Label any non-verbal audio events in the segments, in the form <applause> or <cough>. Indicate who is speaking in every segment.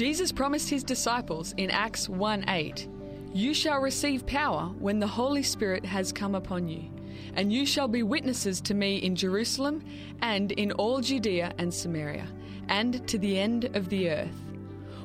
Speaker 1: Jesus promised his disciples in Acts 1 8, You shall receive power when the Holy Spirit has come upon you, and you shall be witnesses to me in Jerusalem and in all Judea and Samaria, and to the end of the earth.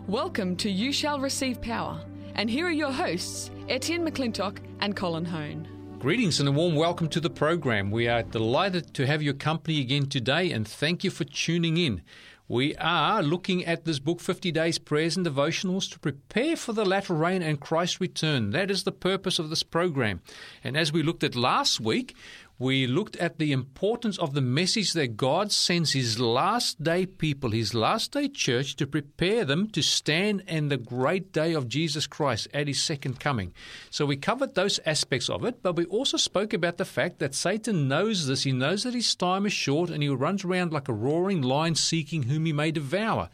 Speaker 1: Welcome to You Shall Receive Power, and here are your hosts, Etienne McClintock and Colin Hone.
Speaker 2: Greetings and a warm welcome to the program. We are delighted to have your company again today and thank you for tuning in. We are looking at this book, 50 Days Prayers and Devotionals, to prepare for the latter rain and Christ's return. That is the purpose of this program. And as we looked at last week, we looked at the importance of the message that God sends His last day people, His last day church, to prepare them to stand in the great day of Jesus Christ at His second coming. So we covered those aspects of it, but we also spoke about the fact that Satan knows this. He knows that his time is short and he runs around like a roaring lion seeking whom he may devour.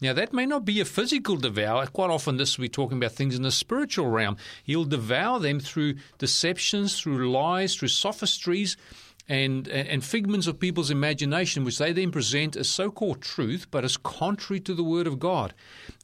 Speaker 2: Now, that may not be a physical devour. Quite often, this we're talking about things in the spiritual realm. He'll devour them through deceptions, through lies, through sophistries, and, and figments of people's imagination, which they then present as so called truth, but as contrary to the Word of God.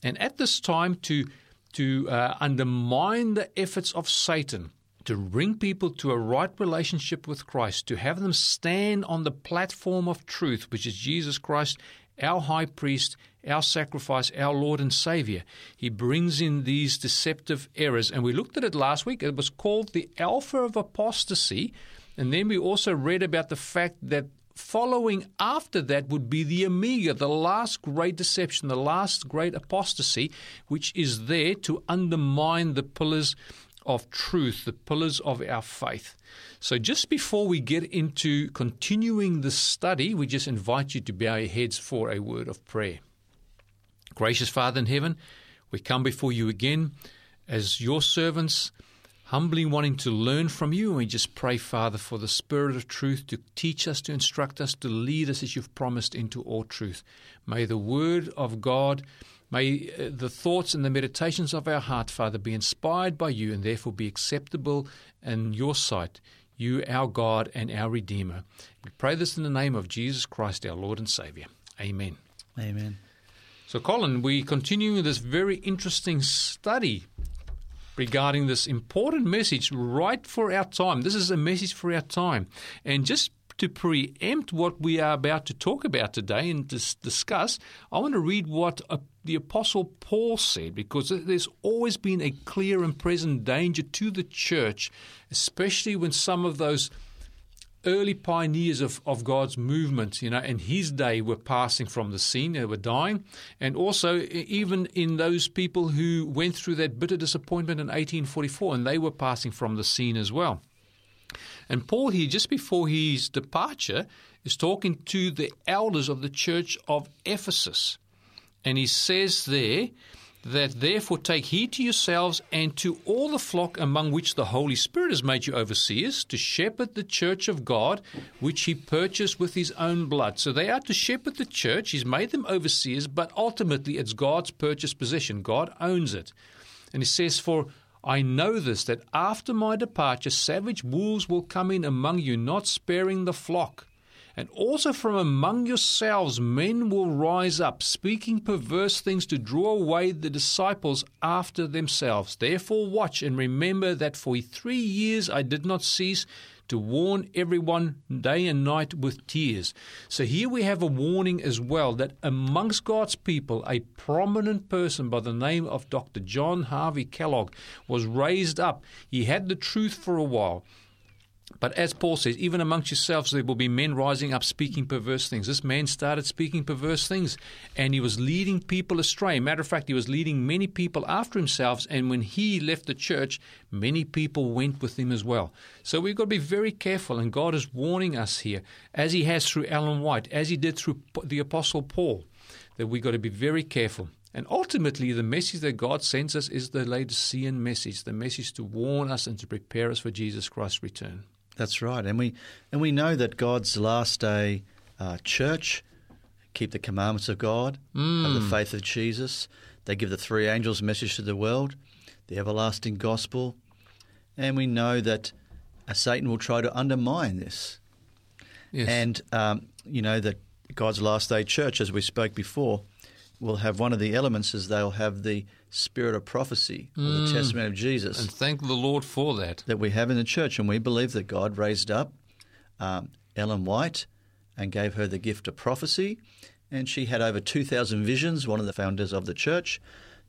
Speaker 2: And at this time, to, to uh, undermine the efforts of Satan, to bring people to a right relationship with Christ, to have them stand on the platform of truth, which is Jesus Christ, our high priest, our sacrifice, our Lord and Savior. He brings in these deceptive errors. And we looked at it last week. It was called the Alpha of Apostasy. And then we also read about the fact that following after that would be the Omega, the last great deception, the last great apostasy, which is there to undermine the pillars of truth, the pillars of our faith. So, just before we get into continuing the study, we just invite you to bow your heads for a word of prayer. Gracious Father in heaven, we come before you again as your servants, humbly wanting to learn from you. And we just pray, Father, for the Spirit of truth to teach us, to instruct us, to lead us as you've promised into all truth. May the Word of God, may uh, the thoughts and the meditations of our heart, Father, be inspired by you and therefore be acceptable in your sight. You, our God and our Redeemer. We pray this in the name of Jesus Christ, our Lord and Savior. Amen.
Speaker 3: Amen.
Speaker 2: So, Colin, we continue this very interesting study regarding this important message right for our time. This is a message for our time. And just to preempt what we are about to talk about today and dis- discuss, I want to read what uh, the Apostle Paul said because there's always been a clear and present danger to the church, especially when some of those early pioneers of, of God's movement, you know, in his day were passing from the scene, they were dying. And also, even in those people who went through that bitter disappointment in 1844, and they were passing from the scene as well. And Paul, here, just before his departure, is talking to the elders of the church of Ephesus. And he says there, that therefore take heed to yourselves and to all the flock among which the Holy Spirit has made you overseers, to shepherd the church of God, which he purchased with his own blood. So they are to shepherd the church. He's made them overseers, but ultimately it's God's purchased possession. God owns it. And he says, For I know this, that after my departure, savage wolves will come in among you, not sparing the flock. And also from among yourselves men will rise up, speaking perverse things to draw away the disciples after themselves. Therefore, watch and remember that for three years I did not cease to warn everyone day and night with tears. So here we have a warning as well that amongst God's people, a prominent person by the name of Dr. John Harvey Kellogg was raised up. He had the truth for a while. But as Paul says, even amongst yourselves there will be men rising up speaking perverse things. This man started speaking perverse things and he was leading people astray. Matter of fact, he was leading many people after himself, and when he left the church, many people went with him as well. So we've got to be very careful, and God is warning us here, as he has through Ellen White, as he did through the Apostle Paul, that we've got to be very careful. And ultimately, the message that God sends us is the Laodicean message, the message to warn us and to prepare us for Jesus Christ's return.
Speaker 3: That's right, and we and we know that God's last day uh, church keep the commandments of God,
Speaker 2: mm.
Speaker 3: have the faith of Jesus. They give the three angels message to the world, the everlasting gospel, and we know that uh, Satan will try to undermine this.
Speaker 2: Yes.
Speaker 3: And um, you know that God's last day church, as we spoke before, will have one of the elements is they'll have the spirit of prophecy or the mm. testimony of Jesus
Speaker 2: And thank the Lord for that.
Speaker 3: that we have in the church. And we believe that God raised up um, Ellen White and gave her the gift of prophecy. And she had over 2,000 visions, one of the founders of the church.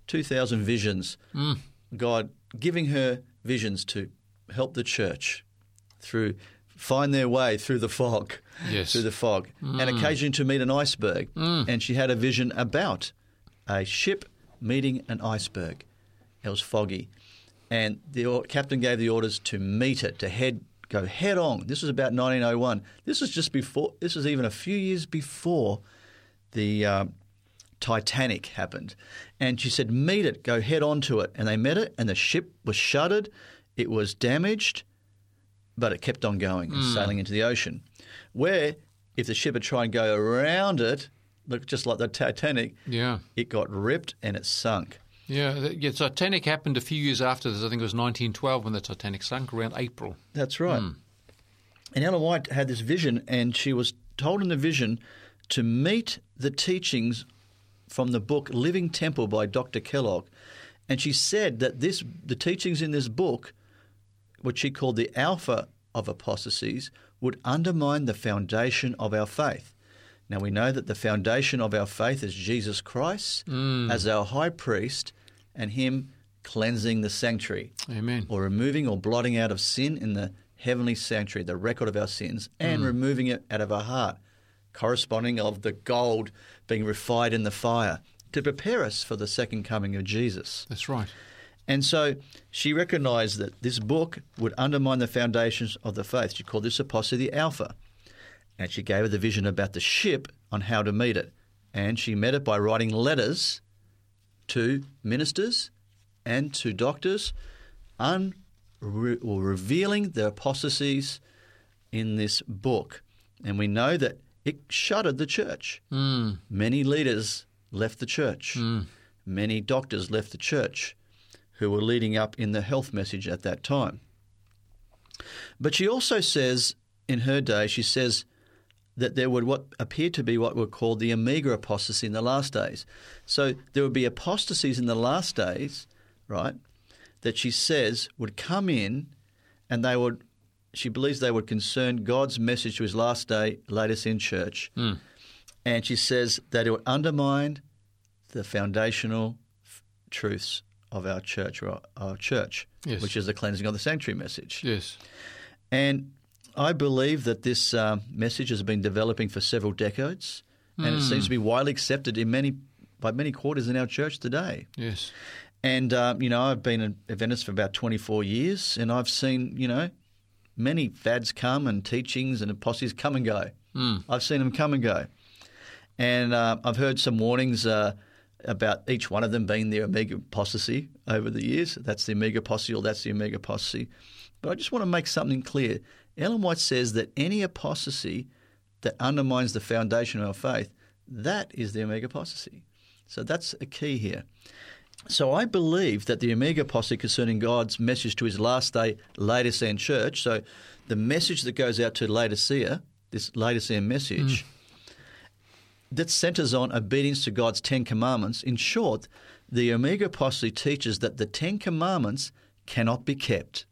Speaker 3: 2,000 visions. Mm. God giving her visions to help the church through find their way through the fog,
Speaker 2: Yes.
Speaker 3: through the fog, and mm. occasionally to meet an iceberg. And she had a vision about a ship meeting an iceberg. It was foggy, and the captain gave the orders to meet it, to head go head on. This was about 1901. This was just before. This was even a few years before the um, Titanic happened. And she said, Meet it, go head on to it. And they met it, and the ship was shuttered, it was damaged, but it kept on going and sailing into the ocean. Where, if the ship had tried and go around it, look just like the Titanic,
Speaker 2: Yeah.
Speaker 3: it got ripped and it sunk.
Speaker 2: Yeah, the yeah, Titanic happened a few years after this. I think it was 1912 when the Titanic sunk around April.
Speaker 3: That's right. Hmm. And Ellen White had this vision, and she was told in the vision to meet the teachings from the book Living Temple by Dr. Kellogg. And she said that this the teachings in this book, which she called the alpha of apostasies, would undermine the foundation of our faith. Now we know that the foundation of our faith is Jesus Christ mm. as our high priest and him cleansing the sanctuary
Speaker 2: Amen.
Speaker 3: or removing or blotting out of sin in the heavenly sanctuary, the record of our sins, and mm. removing it out of our heart, corresponding of the gold being refined in the fire to prepare us for the second coming of Jesus.
Speaker 2: That's right.
Speaker 3: And so she recognized that this book would undermine the foundations of the faith. She called this apostasy the Alpha. And she gave her the vision about the ship on how to meet it. And she met it by writing letters to ministers and to doctors, un- re- or revealing the apostasies in this book. And we know that it shuttered the church. Hmm. Many leaders left the church. Hmm. Many doctors left the church who were leading up in the health message at that time. But she also says in her day, she says that there would what appear to be what were called the Omega apostasy in the last days. So there would be apostasies in the last days, right, that she says would come in and they would, she believes they would concern God's message to his last day, latest in church. Hmm. And she says that it would undermine the foundational f- truths of our church, or our, our church,
Speaker 2: Yes.
Speaker 3: which is the cleansing of the sanctuary message.
Speaker 2: Yes.
Speaker 3: And I believe that this um, message has been developing for several decades, and it seems to be widely accepted in many by many quarters in our church today.
Speaker 2: Yes.
Speaker 3: And um, you know, I've been an Adventist for about twenty four years, and I've seen you know many fads come and teachings and apostles come and go. I've seen them come and go, and uh, I've heard some warnings. Uh, about each one of them being the omega apostasy over the years. That's the omega apostasy, or that's the omega apostasy. But I just want to make something clear. Ellen White says that any apostasy that undermines the foundation of our faith, that is the omega apostasy. So that's a key here. So I believe that the Omega apostasy concerning God's message to his last day Laodicean church, so the message that goes out to Laodicea, this Laodicean message, mm. that centers on obedience to God's Ten Commandments. In short, the Omega apostasy teaches that the Ten Commandments cannot be kept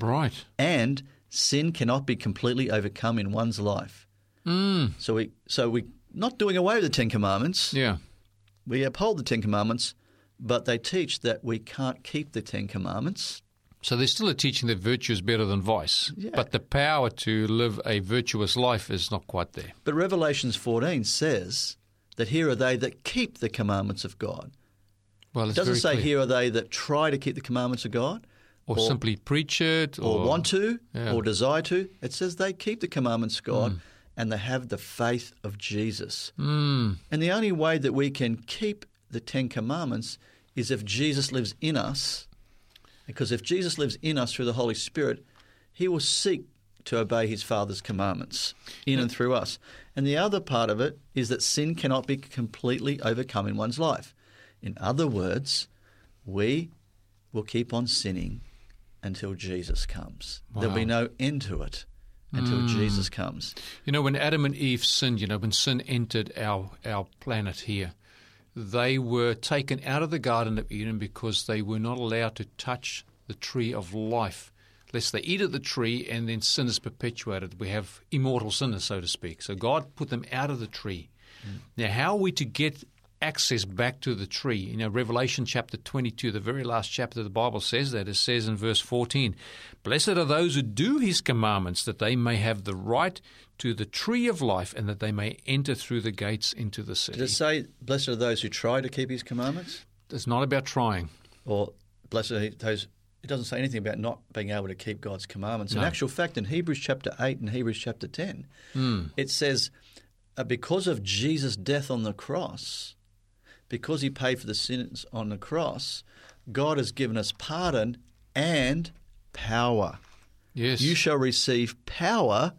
Speaker 2: Right.
Speaker 3: and sin cannot be completely overcome in one's life.
Speaker 2: Mm.
Speaker 3: So we so we not doing away with the Ten Commandments.
Speaker 2: Yeah.
Speaker 3: We uphold the Ten Commandments, but they teach that we can't keep the Ten Commandments.
Speaker 2: So there's still a teaching that virtue is better than vice,
Speaker 3: Yeah.
Speaker 2: but the power to live a virtuous life is not quite there.
Speaker 3: But Revelations 14 says that here are they that keep the commandments of God.
Speaker 2: Well,
Speaker 3: It doesn't say
Speaker 2: clear.
Speaker 3: here are they that try to keep the commandments of God
Speaker 2: or, simply preach it,
Speaker 3: or,
Speaker 2: or,
Speaker 3: want to
Speaker 2: yeah.
Speaker 3: or desire to. It says they keep the commandments of God
Speaker 2: Hmm.
Speaker 3: and they have the faith of Jesus.
Speaker 2: Mm.
Speaker 3: And the only way that we can keep the Ten Commandments is if Jesus lives in us. Because if Jesus lives in us through the Holy Spirit, he will seek to obey his Father's commandments in and through us. And the other part of it is that sin cannot be completely overcome in one's life. In other words, we will keep on sinning until Jesus comes. There'll be no end to it until Jesus comes.
Speaker 2: You know, when Adam and Eve sinned, you know, when sin entered our our planet here, they were taken out of the Garden of Eden because they were not allowed to touch the tree of life, lest they eat of the tree and then sin is perpetuated. We have immortal sinners, so to speak. So God put them out of the tree. Mm. Now, how are we to get access back to the tree. You know, Revelation chapter 22, the very last chapter of the Bible says that. It says in verse 14, Blessed are those who do his commandments, that they may have the right to the tree of life and that they may enter through the gates into the city.
Speaker 3: Does it say, Blessed are those who try to keep his commandments?
Speaker 2: It's not about trying.
Speaker 3: Or, Blessed are those it doesn't say anything about not being able to keep God's commandments. No. In actual fact, in Hebrews chapter 8 and Hebrews chapter 10, mm. it says, uh, because of Jesus' death on the cross, because he paid for the sins on the cross, God has given us pardon and power.
Speaker 2: Yes.
Speaker 3: You shall receive power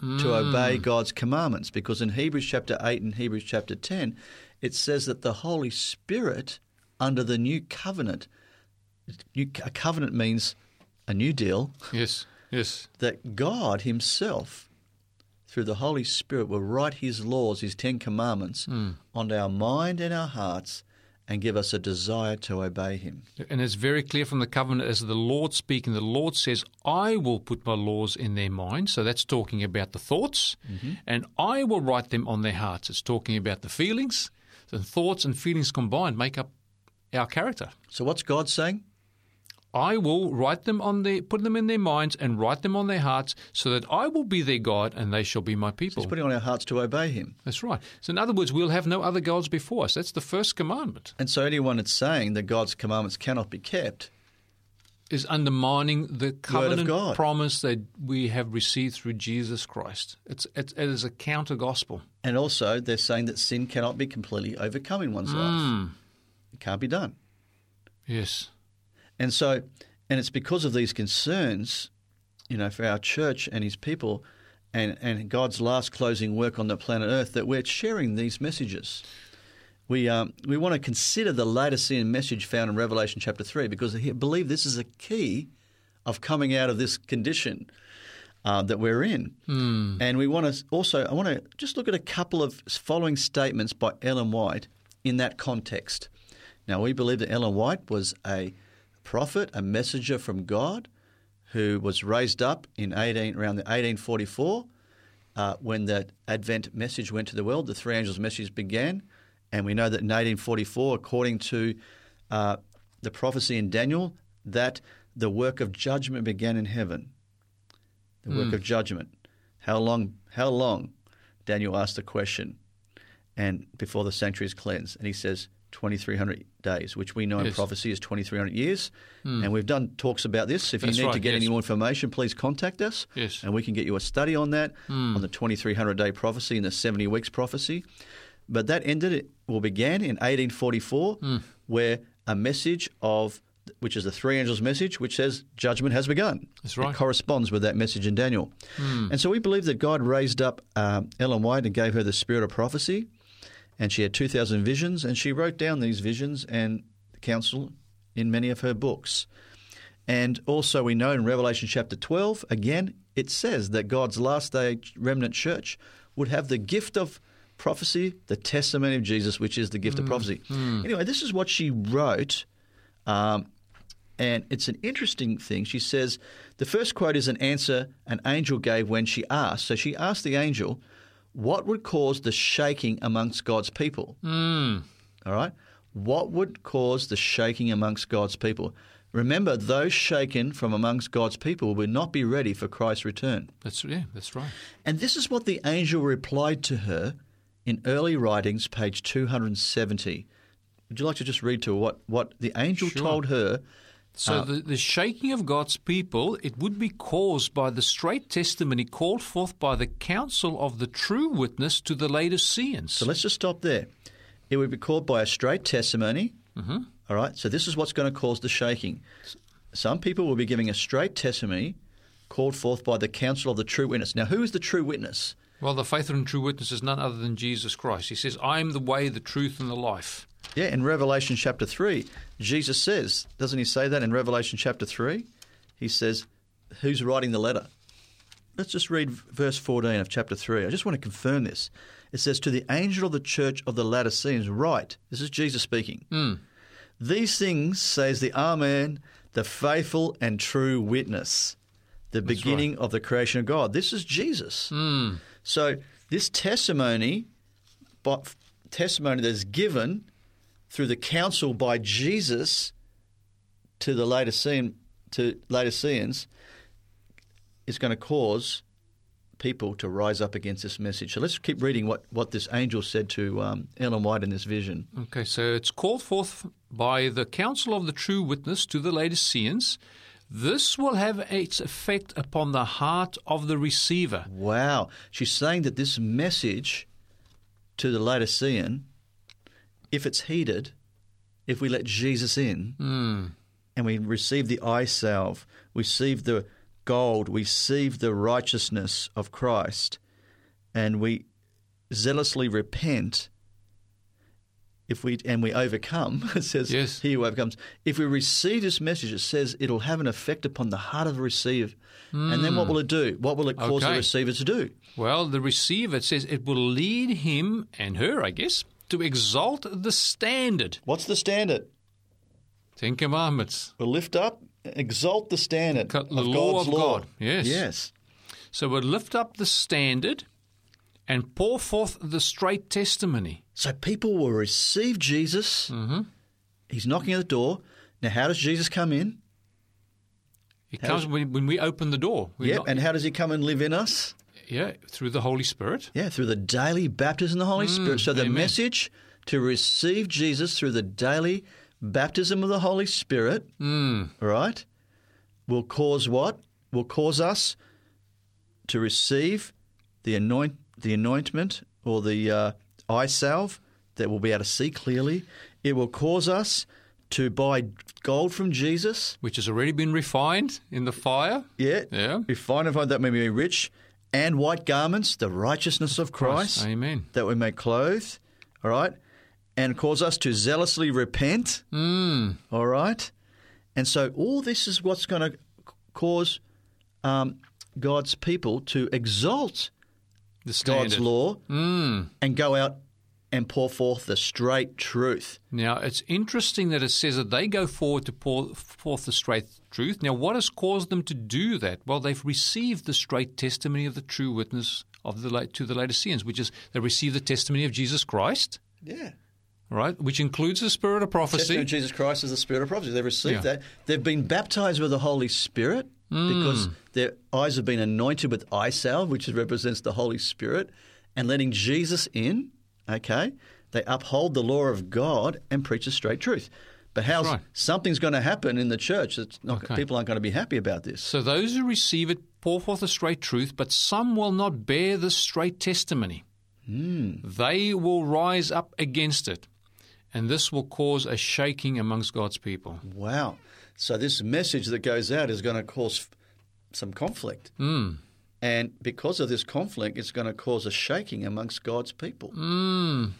Speaker 3: mm. to obey God's commandments. Because in Hebrews chapter 8 and Hebrews chapter 10, it says that the Holy Spirit, under the new covenant, new, a covenant means a new deal.
Speaker 2: Yes, yes.
Speaker 3: That God Himself through the Holy Spirit, will write His laws, His Ten Commandments, mm. onto our mind and our hearts and give us a desire to obey Him.
Speaker 2: And it's very clear from the covenant as the Lord speaking, the Lord says, I will put my laws in their mind. So that's talking about the thoughts, mm-hmm. and I will write them on their hearts. It's talking about the feelings. The thoughts and feelings combined make up our character.
Speaker 3: So what's God saying?
Speaker 2: I will write them on their, put them in their minds and write them on their hearts, so that I will be their God and they shall be my people.
Speaker 3: So he's putting on our hearts to obey Him.
Speaker 2: That's right. So in other words, we'll have no other gods before us. That's the first commandment.
Speaker 3: And so anyone that's saying that God's commandments cannot be kept
Speaker 2: is undermining the covenant promise that we have received through Jesus Christ. It's, it's it is a counter gospel.
Speaker 3: And also, they're saying that sin cannot be completely overcome in one's mm. life. It can't be done.
Speaker 2: Yes.
Speaker 3: And so, and it's because of these concerns, you know, for our church and his people and, and God's last closing work on the planet Earth that we're sharing these messages. We, um, we want to consider the Laodicean message found in Revelation chapter 3 because I believe this is a key of coming out of this condition uh, that we're in.
Speaker 2: Hmm.
Speaker 3: And we want to also, I want to just look at a couple of following statements by Ellen White in that context. Now, we believe that Ellen White was a prophet, a messenger from God, who was raised up in 18, around the 1844 uh, when the Advent message went to the world. The three angels' message began, and we know that in 1844, according to uh, the prophecy in Daniel, that the work of judgment began in heaven. The mm. work hmm. of judgment. How long? How long? Daniel asked the question, and before the sanctuary is cleansed, and he says, 2300 days, which we know yes. in prophecy is 2300 years. Mm. And we've done talks about this. If That's you need right, to get yes. any more information, please contact us.
Speaker 2: Yes.
Speaker 3: And we can get you a study on that, mm. on the 2300 day prophecy and the 70 weeks prophecy. But that ended, it well, began in 1844, mm. where a message of which is the three angels' message, which says judgment has begun.
Speaker 2: That's right.
Speaker 3: It corresponds with that message in Daniel.
Speaker 2: Mm.
Speaker 3: And so we believe that God raised up um, Ellen White and gave her the spirit of prophecy and she had 2,000 visions, and she wrote down these visions and the counsel in many of her books. And also, we know in Revelation chapter 12, again, it says that God's last day remnant church would have the gift of prophecy, the testimony of Jesus, which is the gift mm, of prophecy.
Speaker 2: Mm.
Speaker 3: Anyway, this is what she wrote. Um, and it's an interesting thing. She says the first quote is an answer an angel gave when she asked. So she asked the angel, what would cause the shaking amongst God's people?
Speaker 2: Mm.
Speaker 3: All right? What would cause the shaking amongst God's people? Remember, those shaken from amongst God's people would not be ready for Christ's return.
Speaker 2: That's yeah, that's right.
Speaker 3: And this is what the angel replied to her in early writings, page two hundred and seventy. Would you like to just read to what, what the angel
Speaker 2: sure.
Speaker 3: told her
Speaker 2: so uh, the, the shaking of God's people, it would be caused by the straight testimony called forth by the counsel of the true witness to the Laodiceans.
Speaker 3: So let's just stop there. It would be called by a straight testimony.
Speaker 2: Mm-hmm.
Speaker 3: All right. So this is what's going to cause the shaking. Some people will be giving a straight testimony called forth by the counsel of the true witness. Now, who is the true witness?
Speaker 2: Well, the faithful and true witness is none other than Jesus Christ. He says, I am the way, the truth, and the life.
Speaker 3: Yeah, in Revelation chapter 3, Jesus says, doesn't he say that in Revelation chapter 3? He says, Who's writing the letter? let's just read verse 14 of chapter 3. I just want to confirm this. It says, To the angel of the church of the Laodiceans, write, this is Jesus speaking. Hmm. These things says the Amen, the faithful and true witness, the beginning of the creation of God. This is Jesus. Hmm. So this testimony, but testimony that is given through the counsel by Jesus to the Laodicean to Laodiceans is going to cause people to rise up against this message. So let's keep reading what, what this angel said to um, Ellen White in this vision.
Speaker 2: Okay, so it's called forth by the counsel of the true witness to the Laodiceans. This will have its effect upon the heart of the receiver.
Speaker 3: Wow. She's saying that this message to the Laodicean, if it's heated, if we let Jesus in hmm. and we receive the eye salve, we receive the gold, we receive the righteousness of Christ, and we zealously repent, if we and we overcome, <laughs> it says
Speaker 2: Yes.
Speaker 3: he who overcomes. If we receive this message, it says it'll have an effect upon the heart of the receiver. And then what hmm. will it do? What will it cause the receiver to do?
Speaker 2: Well, the receiver says it will lead him and her, I guess, to exalt the standard.
Speaker 3: What's the standard?
Speaker 2: Ten Commandments.
Speaker 3: We'll lift up, exalt the standard
Speaker 2: Co-
Speaker 3: of
Speaker 2: law
Speaker 3: God's
Speaker 2: of
Speaker 3: law.
Speaker 2: God. Yes.
Speaker 3: Yes.
Speaker 2: So we'll lift up the standard and pour forth the straight testimony.
Speaker 3: So people will receive Jesus. Mm-hmm. He's knocking at the door. Now, how does Jesus come in?
Speaker 2: It
Speaker 3: How
Speaker 2: comes
Speaker 3: does-
Speaker 2: when, when we open the door. We're
Speaker 3: Yep.
Speaker 2: not-
Speaker 3: And how does he come and live in us?
Speaker 2: Yeah, through the Holy Spirit.
Speaker 3: Yeah, through the daily baptism of the Holy Spirit. So the
Speaker 2: amen.
Speaker 3: message to receive Jesus through the daily baptism of the Holy Spirit, all right, will cause what? Will cause us to receive the anoint the anointment or the uh, eye salve that we'll be able to see clearly. It will cause us to buy gold from Jesus.
Speaker 2: which has already been refined in the fire.
Speaker 3: Yeah,
Speaker 2: Yeah.
Speaker 3: Refine and find that may be rich, and white garments, the righteousness of Christ.
Speaker 2: Amen.
Speaker 3: that we may clothe, all right, and cause us to zealously repent,
Speaker 2: Mm.
Speaker 3: all right. And so all this is what's going to cause um, God's people to exalt
Speaker 2: The.
Speaker 3: God's law
Speaker 2: Mm.
Speaker 3: and go out and pour forth the straight truth.
Speaker 2: Now, it's interesting that it says that they go forward to pour forth the straight truth. Now, what has caused them to do that? Well, they've received the straight testimony of the true witness of the to the Laodiceans, which is they received the testimony of Jesus Christ,
Speaker 3: Yeah.
Speaker 2: right? Which includes the spirit of prophecy.
Speaker 3: Of Jesus Christ is the spirit of prophecy. They've received
Speaker 2: Yeah.
Speaker 3: that. They've been baptized with the Holy Spirit because mm. their eyes have been anointed with eye salve, which represents the Holy Spirit, and letting Jesus in. Okay, they uphold the law of God and preach the straight truth. But how
Speaker 2: right.
Speaker 3: something's going to happen in the church? That's not,
Speaker 2: Okay.
Speaker 3: People aren't going to be happy about this.
Speaker 2: So those who receive it pour forth the straight truth, but some will not bear the straight testimony. They will rise up against it, and this will cause a shaking amongst God's people.
Speaker 3: Wow. So this message that goes out is going to cause some conflict.
Speaker 2: Mm.
Speaker 3: And because of this conflict, it's going to cause a shaking amongst God's people.
Speaker 2: Mm.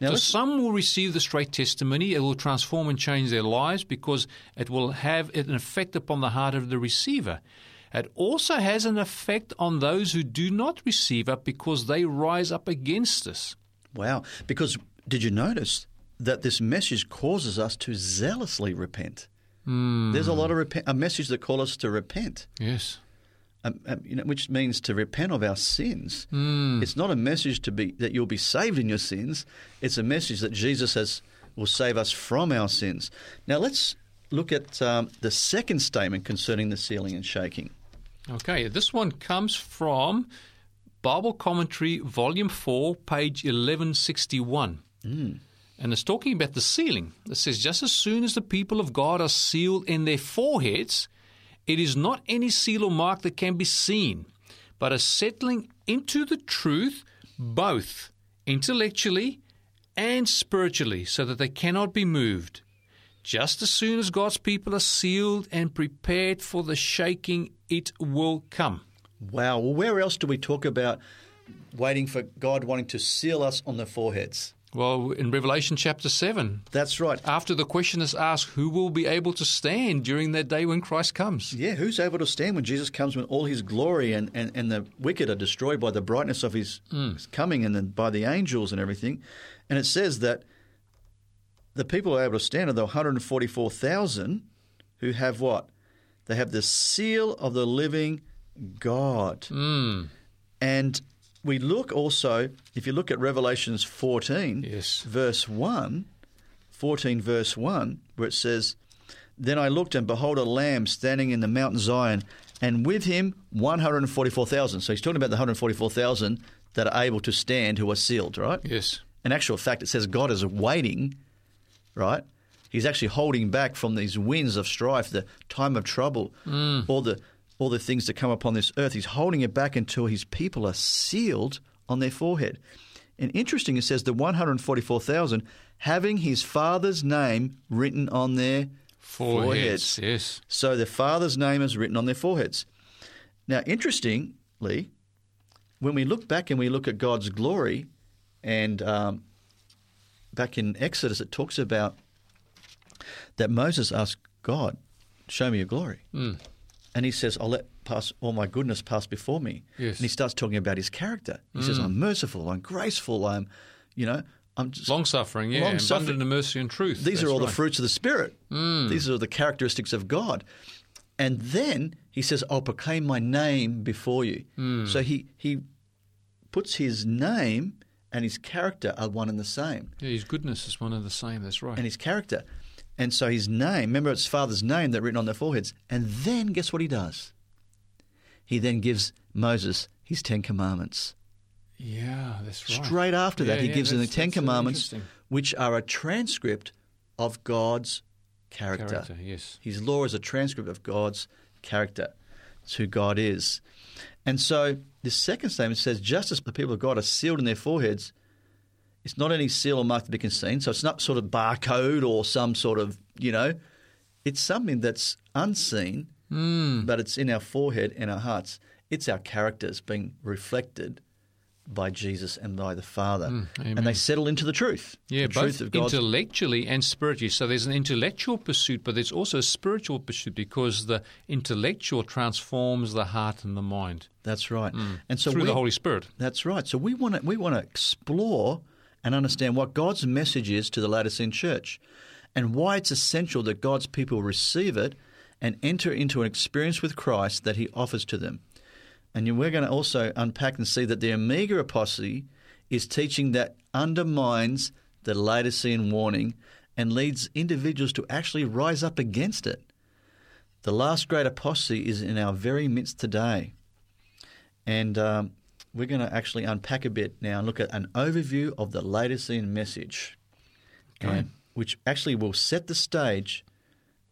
Speaker 3: Now,
Speaker 2: So some will receive the straight testimony. It will transform and change their lives because it will have an effect upon the heart of the receiver. It also has an effect on those who do not receive it because they rise up against us.
Speaker 3: Wow. Because did you notice that this message causes us to zealously repent? There's a lot of repen- a message that calls us to repent,
Speaker 2: Yes.
Speaker 3: Um, um, you know, which means to repent of our sins. It's not a message to be that you'll be saved in your sins. It's a message that Jesus has will save us from our sins. Now let's look at um, the second statement concerning the sealing and shaking.
Speaker 2: Okay, this one comes from Bible Commentary, Volume 4, page 1161. And it's talking about the sealing. It says, Just as soon as the people of God are sealed in their foreheads, it is not any seal or mark that can be seen, but a settling into the truth, both intellectually and spiritually, so that they cannot be moved. Just as soon as God's people are sealed and prepared for the shaking, it will come.
Speaker 3: Wow. Well, where else do we talk about waiting for God wanting to seal us on the foreheads?
Speaker 2: Well, in Revelation chapter 7,
Speaker 3: That's right.
Speaker 2: after the question is asked, who will be able to stand during that day when Christ comes?
Speaker 3: Yeah, who's able to stand when Jesus comes with all his glory and, and, and the wicked are destroyed by the brightness of his, mm. his coming and then by the angels and everything? And it says that the people who are able to stand are the 144,000 who have what? They have the seal of the living God. Mm. And we look also, if you look at Revelations 14,
Speaker 2: Yes.
Speaker 3: verse 1, 14 verse 1, where it says, Then I looked, and behold, a lamb standing in the mountain Zion, and with him 144,000. So he's talking about the 144,000 that are able to stand who are sealed, right?
Speaker 2: Yes.
Speaker 3: In actual fact, it says God is waiting, right? He's actually holding back from these winds of strife, the time of trouble, mm. all the all the things that come upon this earth. He's holding it back until his people are sealed on their forehead. And interesting, it says the 144,000 having his father's name written on their
Speaker 2: Foreheads.
Speaker 3: foreheads.
Speaker 2: Yes.
Speaker 3: So the Father's name is written on their foreheads. Now, interestingly, when we look back and we look at God's glory, and um, back in Exodus, it talks about that Moses asked God, "Show me your glory," and he says, "I'll let pass all my goodness pass before me."
Speaker 2: Yes.
Speaker 3: And he starts talking about his character. He says, mm. "I'm merciful, I'm graceful, I'm, you know, I'm just
Speaker 2: Long suffering, yeah.
Speaker 3: Long-suffering.
Speaker 2: Abundant in mercy and truth.
Speaker 3: these are
Speaker 2: That's
Speaker 3: all the fruits of the Spirit. Mm. These are the characteristics of God. And then he says, I'll proclaim my name before you. Mm. So he, he puts his name and his character are one and the same.
Speaker 2: Yeah, his goodness is one and the same. That's right.
Speaker 3: And his character. And so his name, remember it's Father's name that written on their foreheads. And then guess what he does? He then gives Moses his Ten Commandments.
Speaker 2: yeah, that's right.
Speaker 3: Straight after that,
Speaker 2: Yeah,
Speaker 3: he
Speaker 2: yeah,
Speaker 3: gives him the Ten
Speaker 2: uh,
Speaker 3: Commandments, which are a transcript of God's character.
Speaker 2: Character, yes.
Speaker 3: His law is a transcript of God's character. It's who God is. And so this second statement says, just as the people of God are sealed in their foreheads, it's not any seal or mark that can be seen. So it's not sort of barcode or some sort of, you know, it's something that's unseen,
Speaker 2: Hmm.
Speaker 3: but it's in our forehead and our hearts. It's our characters being reflected by Jesus and by the Father. and they settle into the truth.
Speaker 2: Yeah,
Speaker 3: the truth
Speaker 2: both
Speaker 3: of
Speaker 2: intellectually and spiritually. So there's an intellectual pursuit, but there's also a spiritual pursuit because the intellectual transforms the heart and the mind
Speaker 3: That's right. And so
Speaker 2: through
Speaker 3: we,
Speaker 2: the Holy Spirit.
Speaker 3: That's right. So we want to we want to explore and understand what God's message is to the Laodicean church, and why it's essential that God's people receive it and enter into an experience with Christ that He offers to them. And we're going to also unpack and see that the Omega apostasy is teaching that undermines the Laodicean warning and leads individuals to actually rise up against it. The last great apostasy is in our very midst today. And um, we're going to actually unpack a bit now and look at an overview of the Laodicean message,
Speaker 2: Okay.
Speaker 3: um, which actually will set the stage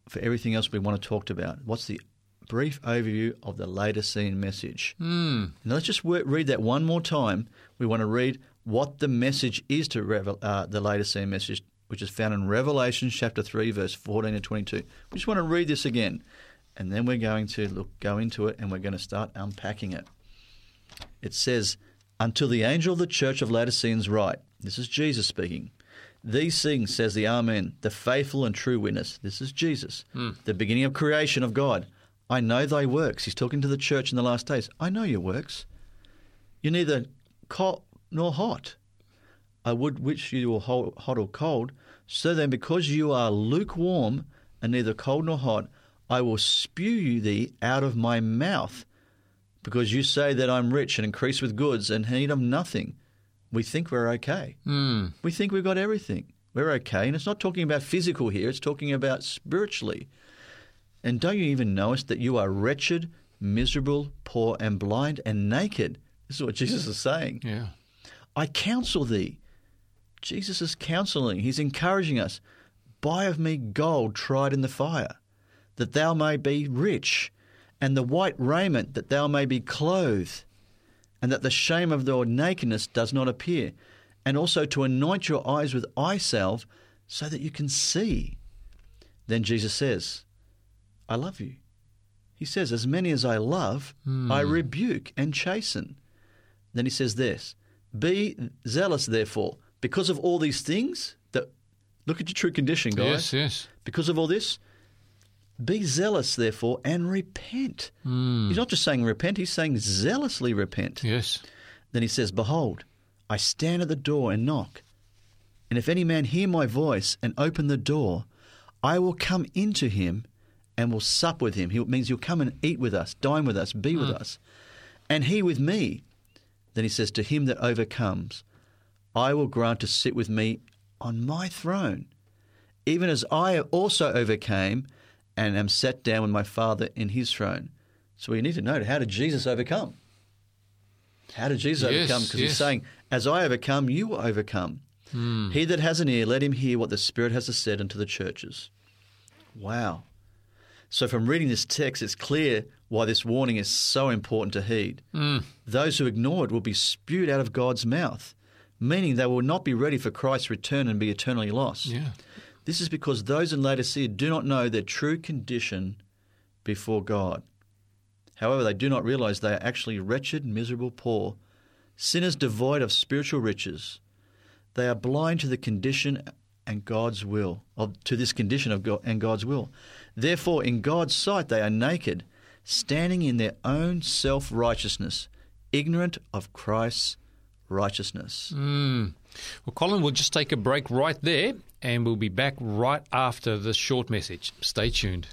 Speaker 3: for everything else we want to talk about. What's the brief overview of the Laodicean message?
Speaker 2: Mm.
Speaker 3: Now let's just wo- read that one more time. We want to read what the message is to Revel- uh, the Laodicean message, which is found in Revelation chapter 3, verse 14 to 22. We just want to read this again, and then we're going to look, go into it and we're going to start unpacking it. It says, Until the angel of the church of Laodiceans write, this is Jesus speaking. These things says the Amen, the faithful and true witness. This is Jesus, hmm. the beginning of creation of God. I know thy works. He's talking to the church in the last days. I know your works. You're neither cold nor hot. I would wish you were hot or cold. So then, because you are lukewarm and neither cold nor hot, I will spew you thee out of my mouth. Because you say that I'm rich and increase with goods and need of nothing. We think we're okay.
Speaker 2: Mm.
Speaker 3: We think we've got everything. We're okay. And it's not talking about physical here, it's talking about spiritually. And don't you even notice that you are wretched, miserable, poor, and blind and naked? This is what Jesus is saying.
Speaker 2: Yeah.
Speaker 3: I counsel thee. Jesus is counseling, he's encouraging us. Buy of me gold tried in the fire, that thou may be rich, and the white raiment that thou may be clothed, and that the shame of thy nakedness does not appear, and also to anoint your eyes with eye salve, so that you can see. Then Jesus says, I love you. He says, As many as I love, I hmm. rebuke and chasten. Then he says this Be zealous, therefore, because of all these things, that look at your true condition, guys.
Speaker 2: Yes, yes.
Speaker 3: Because of all this, be zealous, therefore, and repent. Hmm. He's not just saying repent, he's saying zealously repent.
Speaker 2: Yes.
Speaker 3: Then he says, Behold, I stand at the door and knock. And if any man hear my voice and open the door, I will come into him and will sup with him. He means he'll come and eat with us, dine with us, be with hmm. us. And he with me. Then he says, To him that overcomes, I will grant to sit with me on my throne, even as I also overcame and am set down with my Father in his throne. So we need to know how did Jesus overcome? How did Jesus
Speaker 2: Yes,
Speaker 3: overcome? Because he's saying, As I overcome, you will overcome. Hmm. He that has an ear, let him hear what the Spirit has to said unto the churches. Wow. So, from reading this text, it's clear why this warning is so important to heed. Hmm. Those who ignore it will be spewed out of God's mouth, meaning they will not be ready for Christ's return and be eternally lost.
Speaker 2: Yeah.
Speaker 3: This is because those in Laodicea do not know their true condition before God. However, they do not realize they are actually wretched, miserable, poor, sinners devoid of spiritual riches. They are blind to the condition and God's will, of, to this condition of God and God's will. Therefore, in God's sight, they are naked, standing in their own self righteousness, ignorant of Christ's righteousness. Hmm.
Speaker 2: Well, Colin, we'll just take a break right there and we'll be back right after this short message. Stay tuned.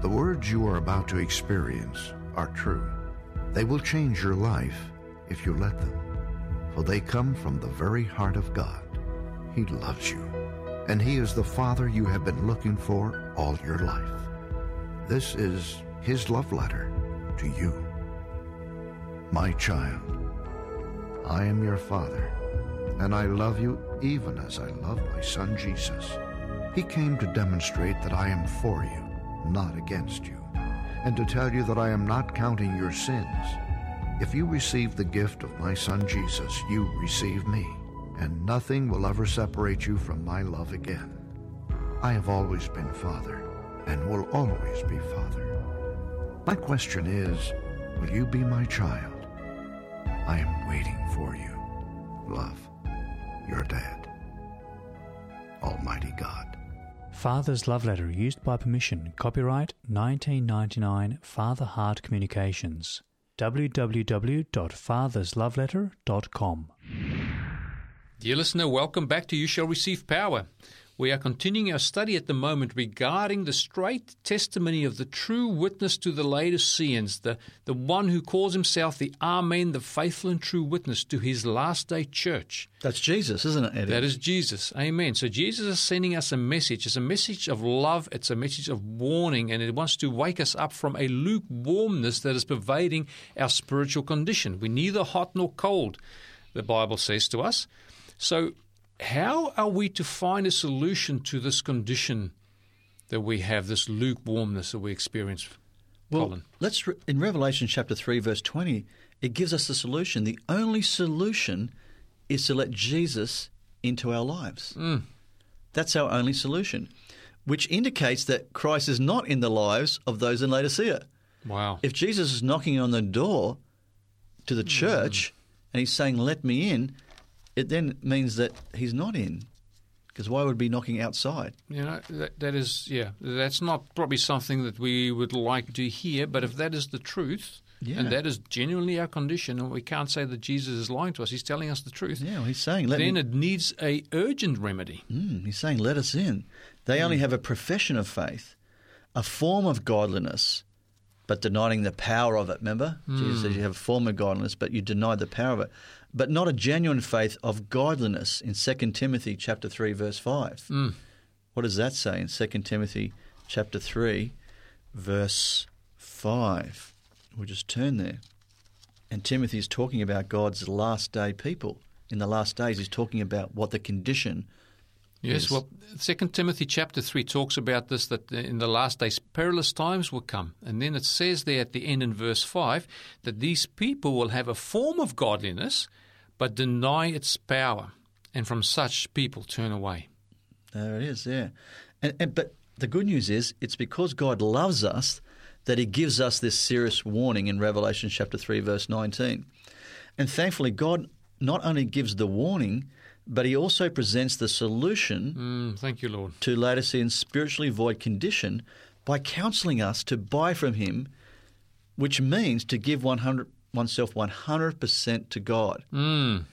Speaker 4: The words you are about to experience are true. They will change your life if you let them, for they come from the very heart of God. He loves you, and He is the Father you have been looking for all your life. This is His love letter to you. My child, I am your Father, and I love you even as I love my Son Jesus. He came to demonstrate that I am for you, not against you, and to tell you that I am not counting your sins. If you receive the gift of my Son Jesus, you receive me, and nothing will ever separate you from my love again. I have always been Father, and will always be Father. My question is, will you be my child? I am waiting for you. Love, your dad. Almighty God.
Speaker 5: Father's Love Letter used by permission. Copyright 1999 Father Heart Communications. www.fathersloveletter.com.
Speaker 2: Dear listener, welcome back to You Shall Receive Power. We are continuing our study at the moment regarding the straight testimony of the true witness to the Laodiceans, the, the one who calls himself the Amen, the faithful and true witness to his last day church.
Speaker 3: That's Jesus, isn't it, Eddie?
Speaker 2: That is Jesus. Amen. So Jesus is sending us a message. It's a message of love, it's a message of warning, and it wants to wake us up from a lukewarmness that is pervading our spiritual condition. We're neither hot nor cold, the Bible says to us. So, how are we to find a solution to this condition that we have, this lukewarmness that we experience?
Speaker 3: Well,
Speaker 2: Colin?
Speaker 3: let's re- in Revelation chapter 3 verse 20, it gives us the solution. The only solution is to let Jesus into our lives. Mm. That's our only solution, which indicates that Christ is not in the lives of those in Laodicea.
Speaker 2: Wow.
Speaker 3: If Jesus is knocking on the door to the mm. church and he's saying, "Let me in," it then means that he's not in. Because why would he be knocking outside?
Speaker 2: You know, that, that is, yeah, that's not probably something that we would like to hear, but if that is the truth,
Speaker 3: Yeah.
Speaker 2: and that is genuinely our condition, and we can't say that Jesus is lying to us, he's telling us the truth,
Speaker 3: Yeah, well, he's saying, "Let
Speaker 2: then
Speaker 3: me."
Speaker 2: it needs a urgent remedy.
Speaker 3: Mm, he's saying, let us in. They only have a profession of faith, a form of godliness, but denying the power of it. Remember? Jesus says you have a form of godliness, but you deny the power of it. But not a genuine faith of godliness in 2 Timothy chapter 3, verse 5. Hmm. What does that say in 2 Timothy chapter 3, verse 5? We'll just turn there. And Timothy is talking about God's last day people. In the last days, he's talking about what the condition
Speaker 2: Yes,
Speaker 3: Yes.
Speaker 2: well, Second Timothy chapter three talks about this that in the last days perilous times will come, and then it says there at the end in verse five that these people will have a form of godliness, but deny its power, and from such people turn away.
Speaker 3: There it is, yeah. And, and but the good news is it's because God loves us that He gives us this serious warning in Revelation chapter three, verse nineteen. And thankfully, God not only gives the warning, but he also presents the solution
Speaker 2: Mm, thank you, Lord.
Speaker 3: to Laodicean's spiritually void condition by counseling us to buy from him, which means to give 100, oneself 100% to God.
Speaker 2: Mm.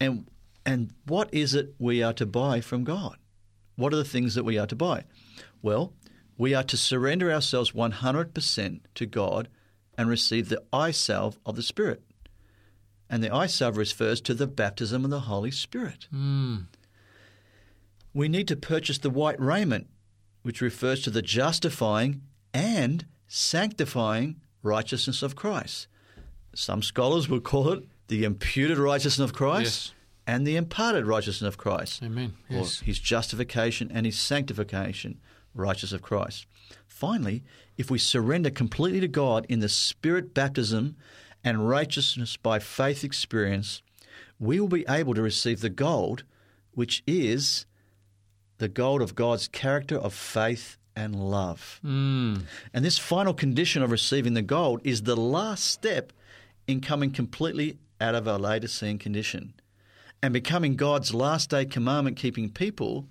Speaker 3: And, and what is it we are to buy from God? What are the things that we are to buy? Well, we are to surrender ourselves 100% to God and receive the eye salve of the Spirit. And the salve refers to the baptism of the Holy Spirit.
Speaker 2: Mm.
Speaker 3: We need to purchase the white raiment, which refers to the justifying and sanctifying righteousness of Christ. Some scholars will call it the imputed righteousness of Christ
Speaker 2: Yes.
Speaker 3: and the imparted righteousness of Christ,
Speaker 2: Amen.
Speaker 3: or
Speaker 2: Yes.
Speaker 3: his justification and his sanctification, righteousness of Christ. Finally, if we surrender completely to God in the Spirit baptism and righteousness by faith experience, we will be able to receive the gold, which is the gold of God's character of faith and love.
Speaker 2: Mm.
Speaker 3: And this final condition of receiving the gold is the last step in coming completely out of our Laodicean condition and becoming God's last day commandment keeping people,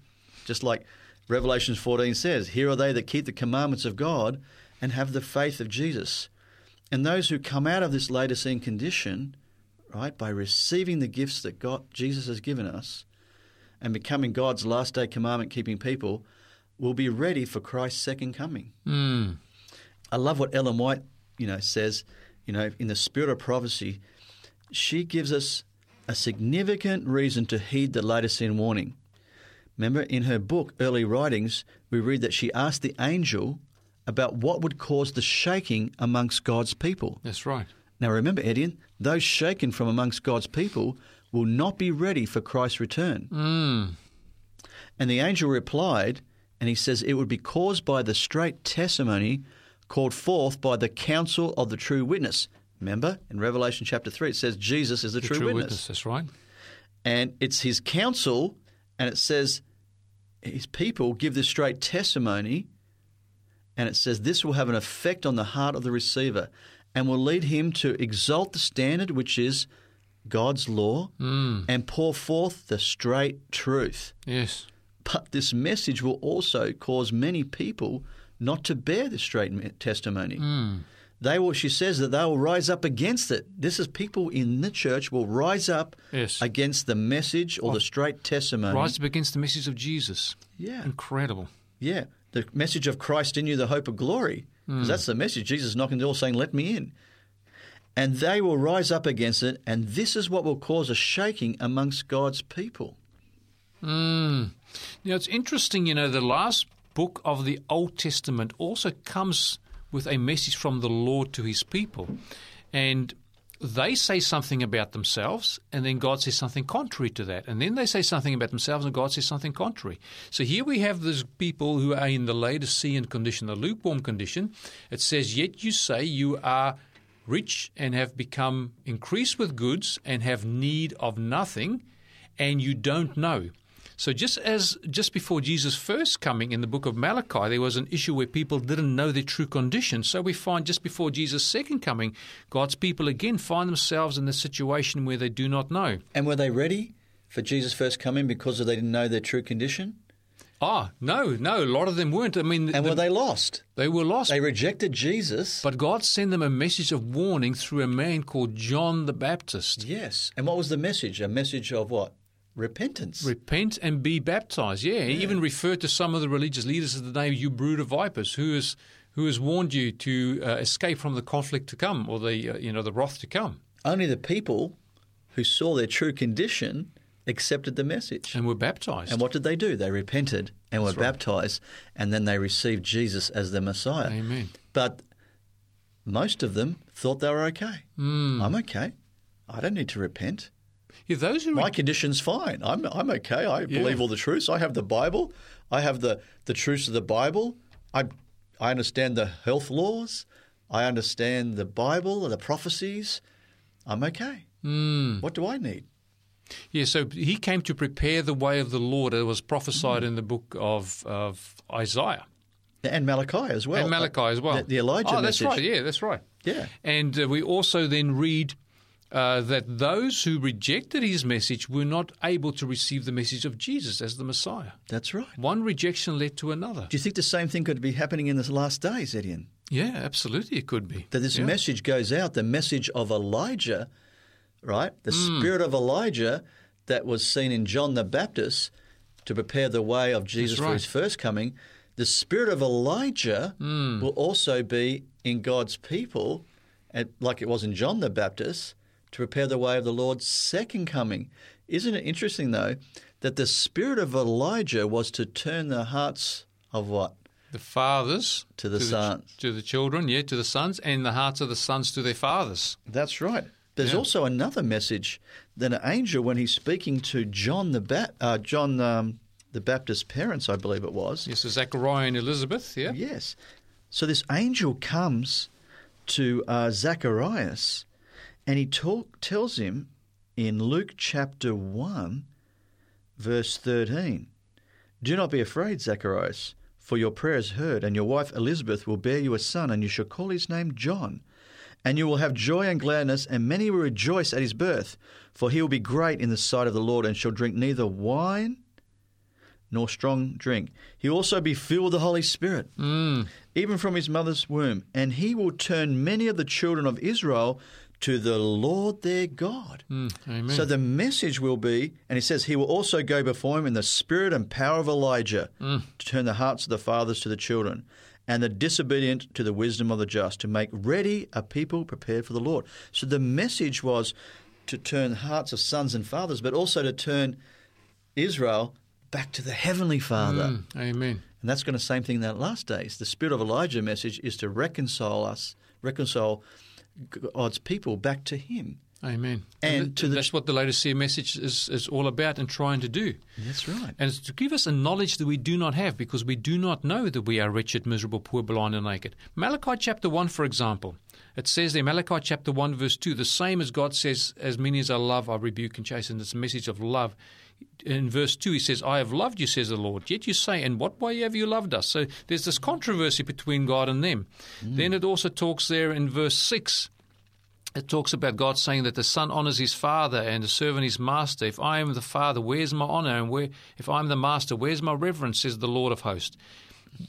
Speaker 3: just like Revelations 14 says, Here are they that keep the commandments of God and have the faith of Jesus. And those who come out of this Laodicean condition, right, by receiving the gifts that God, Jesus has given us and becoming God's last day commandment keeping people, will be ready for Christ's second coming.
Speaker 2: Mm.
Speaker 3: I love what Ellen White, you know, says, you know, in the spirit of prophecy, she gives us a significant reason to heed the Laodicean warning. Remember, in her book, Early Writings, we read that she asked the angel about what would cause the shaking amongst God's people.
Speaker 2: That's right.
Speaker 3: Now, remember, Edian, those shaken from amongst God's people will not be ready for Christ's return.
Speaker 2: Mm.
Speaker 3: And the angel replied, and he says, It would be caused by the straight testimony called forth by the counsel of the true witness. Remember, in Revelation chapter 3, it says Jesus is the,
Speaker 2: The
Speaker 3: true,
Speaker 2: true
Speaker 3: witness.
Speaker 2: witness. That's right.
Speaker 3: And it's his counsel, and it says his people give this straight testimony, and it says this will have an effect on the heart of the receiver and will lead him to exalt the standard, which is God's law,
Speaker 2: Mm.
Speaker 3: and pour forth the straight truth.
Speaker 2: Yes.
Speaker 3: But this message will also cause many people not to bear the straight testimony.
Speaker 2: Mm.
Speaker 3: They will, she says that they will rise up against it. This is people in the church will rise up
Speaker 2: Yes.
Speaker 3: against the message or the straight testimony.
Speaker 2: Rise up against the message of Jesus.
Speaker 3: Yeah,
Speaker 2: Incredible.
Speaker 3: yeah. The message of Christ in you, the hope of glory. Because that's the message. Jesus knocking the door saying, Let me in. And they will rise up against it, and this is what will cause a shaking amongst God's people.
Speaker 2: Mm. Now, it's interesting, you know, the last book of the Old Testament also comes with a message from the Lord to his people. And they say something about themselves, and then God says something contrary to that. And then they say something about themselves, and God says something contrary. So here we have these people who are in the Laodicean condition, the lukewarm condition. It says, Yet you say you are rich and have become increased with goods and have need of nothing, and you don't know. So just as just before Jesus' first coming in the book of Malachi, there was an issue where people didn't know their true condition. So we find just before Jesus' second coming, God's people again find themselves in the situation where they do not know.
Speaker 3: And were they ready for Jesus' first coming because they didn't know their true condition?
Speaker 2: Ah, no, no, a lot of them weren't. I mean,
Speaker 3: And
Speaker 2: the-
Speaker 3: were they lost?
Speaker 2: they were lost.
Speaker 3: They rejected Jesus.
Speaker 2: but God sent them a message of warning through a man called John the Baptist.
Speaker 3: yes. And what was the message? A message of what? Repentance.
Speaker 2: Repent and be baptized. Yeah, he even referred to some of the religious leaders of the day, you brood of vipers, who has who has warned you to uh, escape from the conflict to come, or the uh, you know the wrath to come,
Speaker 3: Only the people who saw their true condition accepted the message.
Speaker 2: and were baptized.
Speaker 3: And what did they do? They repented and were
Speaker 2: right.
Speaker 3: baptized, and then they received Jesus as their Messiah.
Speaker 2: Amen.
Speaker 3: But most of them thought they were okay.
Speaker 2: Hmm.
Speaker 3: I'm okay. I don't need to repent.
Speaker 2: Yeah, those
Speaker 3: My condition's fine. I'm I'm okay. I believe all the truths. I have the Bible. I have the, the truths of the Bible. I I understand the health laws. I understand the Bible and the prophecies. I'm okay.
Speaker 2: Hmm.
Speaker 3: What do I need?
Speaker 2: yeah, so he came to prepare the way of the Lord. It was prophesied in the book of of Isaiah
Speaker 3: And Malachi as well.
Speaker 2: and Malachi as well.
Speaker 3: The, the Elijah
Speaker 2: Oh, that's
Speaker 3: message.
Speaker 2: right. Yeah, that's right.
Speaker 3: Yeah.
Speaker 2: And uh, we also then read uh, that those who rejected his message were not able to receive the message of Jesus as the Messiah.
Speaker 3: That's right.
Speaker 2: One rejection led to another.
Speaker 3: Do you think the same thing could be happening in the last days, Edian?
Speaker 2: Yeah, absolutely, it could be.
Speaker 3: That this
Speaker 2: Yeah.
Speaker 3: message goes out, the message of Elijah, right? The
Speaker 2: Hmm.
Speaker 3: spirit of Elijah that was seen in John the Baptist to prepare the way of Jesus
Speaker 2: That's
Speaker 3: for his first coming. The spirit of Elijah
Speaker 2: Hmm.
Speaker 3: will also be in God's people, like it was in John the Baptist, to prepare the way of the Lord's second coming. Isn't it interesting, though, that the spirit of Elijah was to turn the hearts of what?
Speaker 2: The fathers
Speaker 3: To the
Speaker 2: ch-
Speaker 3: sons.
Speaker 2: to the children, yeah, to the sons, and the hearts of the sons to their fathers.
Speaker 3: That's right. There's
Speaker 2: Yeah.
Speaker 3: also another message that an angel, when he's speaking to John the ba- uh, John um, the Baptist's parents, I believe it was.
Speaker 2: Yes, so Zechariah and Elizabeth, yeah.
Speaker 3: Yes. So this angel comes to uh, Zacharias, and he talk, tells him in Luke chapter one, verse thirteen, "Do not be afraid, Zacharias." For your prayer is heard, and your wife Elizabeth will bear you a son, and you shall call his name John. And you will have joy and gladness, and many will rejoice at his birth. For he will be great in the sight of the Lord, and shall drink neither wine nor strong drink. He will also be filled with the Holy Spirit, mm. even from his mother's womb. And he will turn many of the children of Israel to the Lord their God.
Speaker 2: Mm, amen.
Speaker 3: So the message will be, and he says, he will also go before him in the spirit and power of Elijah to turn the hearts of the fathers to the children and the disobedient to the wisdom of the just, to make ready a people prepared for the Lord. So the message was to turn hearts of sons and fathers, but also to turn Israel back to the heavenly Father.
Speaker 2: Mm, amen.
Speaker 3: And that's going to same thing in that last days. The spirit of Elijah message is to reconcile us, reconcile God's people back to Him.
Speaker 2: Amen.
Speaker 3: And
Speaker 2: th-
Speaker 3: to the-
Speaker 2: that's what the Laodicea message is, is all about and trying to do.
Speaker 3: That's right.
Speaker 2: And it's to give us a knowledge that we do not have because we do not know that we are wretched, miserable, poor, blind, and naked. Malachi chapter 1, for example, it says there, Malachi chapter 1, verse 2, the same as God says, As many as I love, I rebuke and chasten. It's a message of love. In verse 2, he says, I have loved you, says the Lord. Yet you say, In what way have you loved us? So there's this controversy between God and them. Then it also talks there in verse 6 it talks about God saying that the son honors his father and the servant his master. If I am the father, where's my honor? And where, if I'm the master, where's my reverence? Says the Lord of hosts.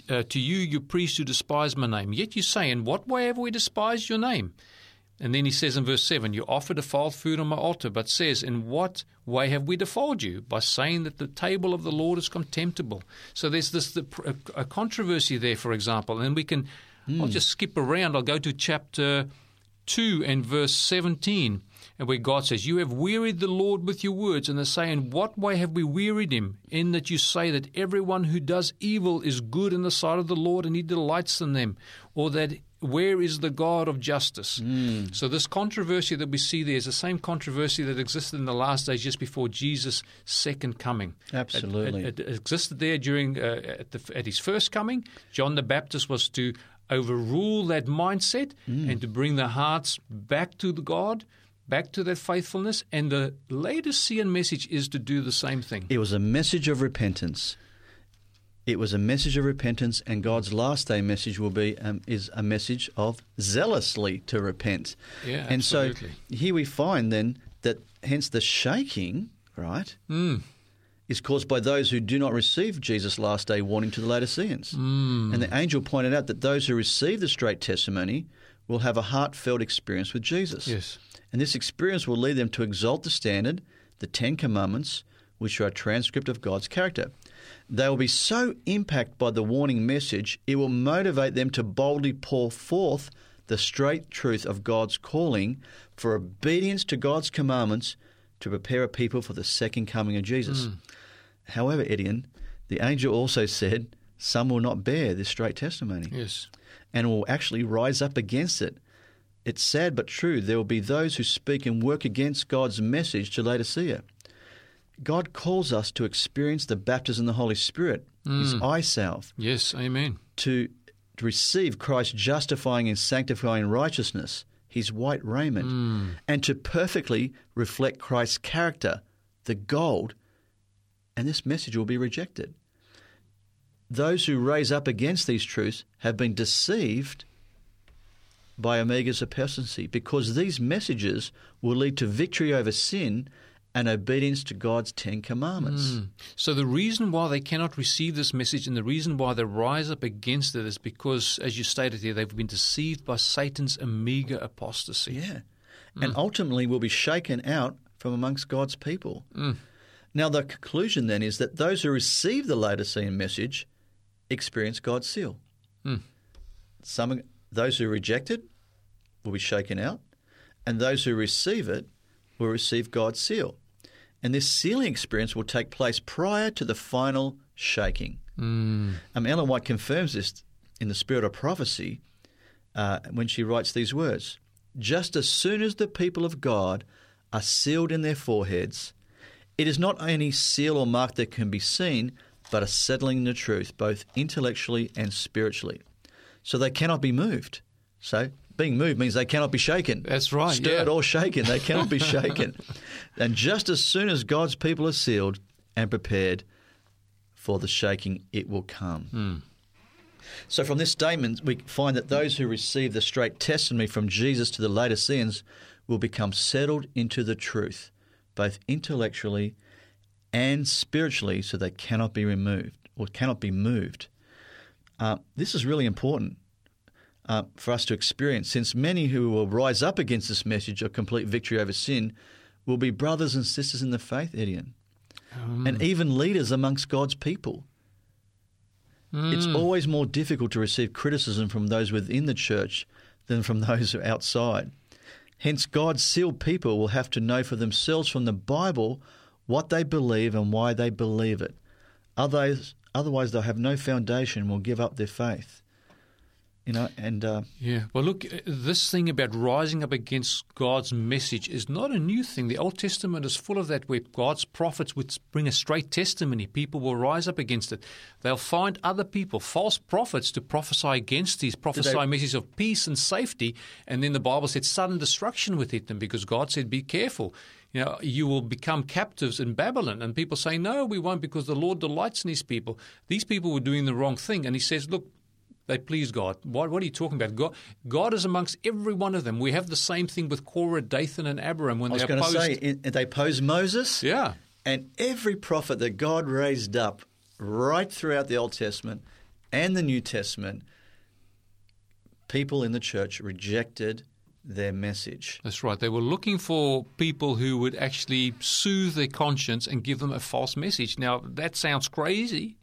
Speaker 2: Uh, to you, you priests who despise my name. Yet you say, In what way have we despised your name? And then he says in verse 7, You offer defiled food on my altar, but says, In what way have we defiled you? By saying that the table of the Lord is contemptible. So there's this the, a, controversy there, for example. And we can, I'll hmm. just skip around. I'll go to chapter 2 and verse 17, and where God says, You have wearied the Lord with your words. And they say, In what way have we wearied him? In that you say that everyone who does evil is good in the sight of the Lord, and he delights in them. Or that where is the God of justice? So, this controversy that we see there is the same controversy that existed in the last days just before Jesus' second coming.
Speaker 3: Absolutely.
Speaker 2: It, it, it existed there during uh, at, the, at his first coming. John the Baptist was to overrule that mindset and to bring the hearts back to the God, back to that faithfulness. And the latest Laodicean message is to do the same thing.
Speaker 3: It was a message of repentance. It was a message of repentance, and God's last day message will be um, is a message of zealously to repent.
Speaker 2: Yeah,
Speaker 3: and
Speaker 2: absolutely.
Speaker 3: so here we find then that hence the shaking, right,
Speaker 2: Mm.
Speaker 3: is caused by those who do not receive Jesus' last day warning to the Laodiceans. Mm. And the angel pointed out that those who receive the straight testimony will have a heartfelt experience with Jesus.
Speaker 2: Yes.
Speaker 3: And this experience will lead them to exalt the standard, the Ten Commandments, which are a transcript of God's character. They will be so impacted by the warning message, it will motivate them to boldly pour forth the straight truth of God's calling for obedience to God's commandments to prepare a people for the second coming of Jesus. Hmm. However, Edian, the angel also said, Some will not bear this straight testimony
Speaker 2: Yes.
Speaker 3: and will actually rise up against it. It's sad but true. There will be those who speak and work against God's message to Laodicea. God calls us to experience the baptism of the Holy Spirit, His mm. eye salve,
Speaker 2: Yes. Amen.
Speaker 3: to, to receive Christ's justifying and sanctifying righteousness, His white raiment, mm. and to perfectly reflect Christ's character, the gold, and this message will be rejected. Those who raise up against these truths have been deceived by Omega's apostasy because these messages will lead to victory over sin and obedience to God's Ten Commandments. Hmm.
Speaker 2: So the reason why they cannot receive this message and the reason why they rise up against it is because, as you stated here, they've been deceived by Satan's Omega apostasy.
Speaker 3: Yeah. Hmm. And ultimately will be shaken out from amongst God's people. Hmm. Now, the conclusion then is that those who receive the Laodicean message experience God's seal. Some, those who reject it will be shaken out, and those who receive it will receive God's seal. And this sealing experience will take place prior to the final shaking. Um, Ellen White confirms this in the Spirit of Prophecy uh, when she writes these words Just as soon as the people of God are sealed in their foreheads, it is not any seal or mark that can be seen, but a settling in the truth, both intellectually and spiritually. So they cannot be moved. So being moved means they cannot be shaken.
Speaker 2: That's right,
Speaker 3: Stirred
Speaker 2: yeah.
Speaker 3: or shaken. They cannot be <laughs> shaken. and just as soon as God's people are sealed and prepared for the shaking, it will come. So, from this statement, we find that those who receive the straight testimony from Jesus to the Laodiceans will become settled into the truth, both intellectually and spiritually, so they cannot be removed or cannot be moved. Uh, this is really important uh, for us to experience, since many who will rise up against this message of complete victory over sin will be brothers and sisters in the faith, Edian, and even leaders amongst God's people. It's always more difficult to receive criticism from those within the church than from <laughs> those outside. Hence, God's sealed people will have to know for themselves from the Bible what they believe and why they believe it. Otherwise, otherwise they'll have no foundation and will give up their faith. You know, and uh,
Speaker 2: Yeah. Well, look, uh, this thing about rising up against God's message is not a new thing. The Old Testament is full of that where God's prophets would bring a straight testimony. People will rise up against it. They'll find other people, false prophets, to prophesy against these, prophesy messages of peace and safety. And then the Bible said sudden destruction would hit them because God said, be careful. You know, you will become captives in Babylon. And people say, no, we won't because the Lord delights in these people. These people were doing the wrong thing. And he says, look, they please God. What, what are you talking about? God, God is amongst every one of them. We have the same thing with Korah, Dathan, and Abiram when
Speaker 3: I was
Speaker 2: they opposed.
Speaker 3: say, they opposed Moses.
Speaker 2: yeah,
Speaker 3: And every prophet that God raised up right throughout the Old Testament and the New Testament, people in the church rejected their message.
Speaker 2: that's right. They were looking for people who would actually soothe their conscience and give them a false message. Now that sounds crazy.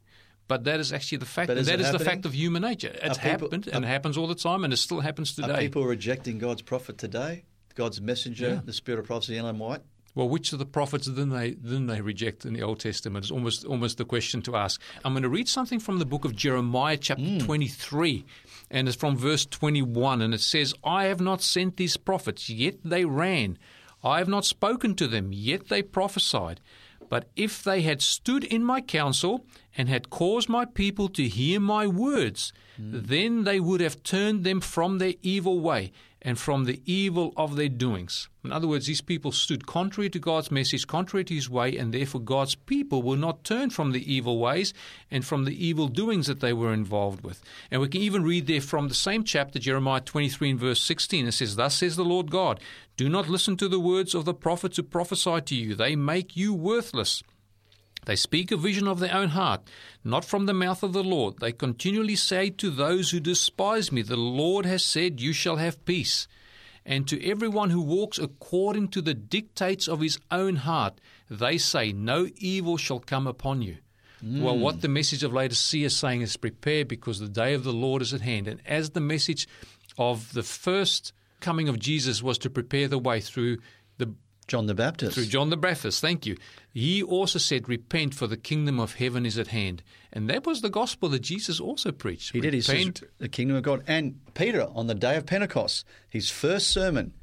Speaker 2: But that is actually the fact,
Speaker 3: But
Speaker 2: and
Speaker 3: is
Speaker 2: that is the fact of human nature. It's
Speaker 3: people-
Speaker 2: happened, and it happens all the time, and it still happens today.
Speaker 3: Are people rejecting God's prophet today? God's messenger,
Speaker 2: Yeah.
Speaker 3: the spirit of prophecy, Ellen White?
Speaker 2: Well, which of the prophets didn't they didn't they reject in the Old Testament? It's almost almost the question to ask. I'm going to read something from the book of Jeremiah, chapter mm. 23, and it's from verse 21, and it says, "I have not sent these prophets, yet they ran. I have not spoken to them, yet they prophesied." But if they had stood in my counsel and had caused my people to hear my words, hmm. then they would have turned them from their evil way and from the evil of their doings. In other words, these people stood contrary to God's message, contrary to his way, and therefore God's people will not turn from the evil ways and from the evil doings that they were involved with. And we can even read there from the same chapter, Jeremiah 23 and verse 16. It says, Thus says the Lord God, Do not listen to the words of the prophets who prophesy to you, they make you worthless. They speak a vision of their own heart, not from the mouth of the Lord. They continually say to those who despise me, The Lord has said, You shall have peace. And to everyone who walks according to the dictates of his own heart, they say, No evil shall come upon you. Mm. Well, what the message of Laodicea is saying is prepare because the day of the Lord is at hand. And as the message of the first coming of Jesus was to prepare the way through
Speaker 3: John the Baptist.
Speaker 2: through John the Baptist, thank you. He also said, Repent, for the kingdom of heaven is at hand. And that was the gospel that Jesus also preached.
Speaker 3: He did. He says the kingdom of God. And Peter, on the day of Pentecost, his first sermon,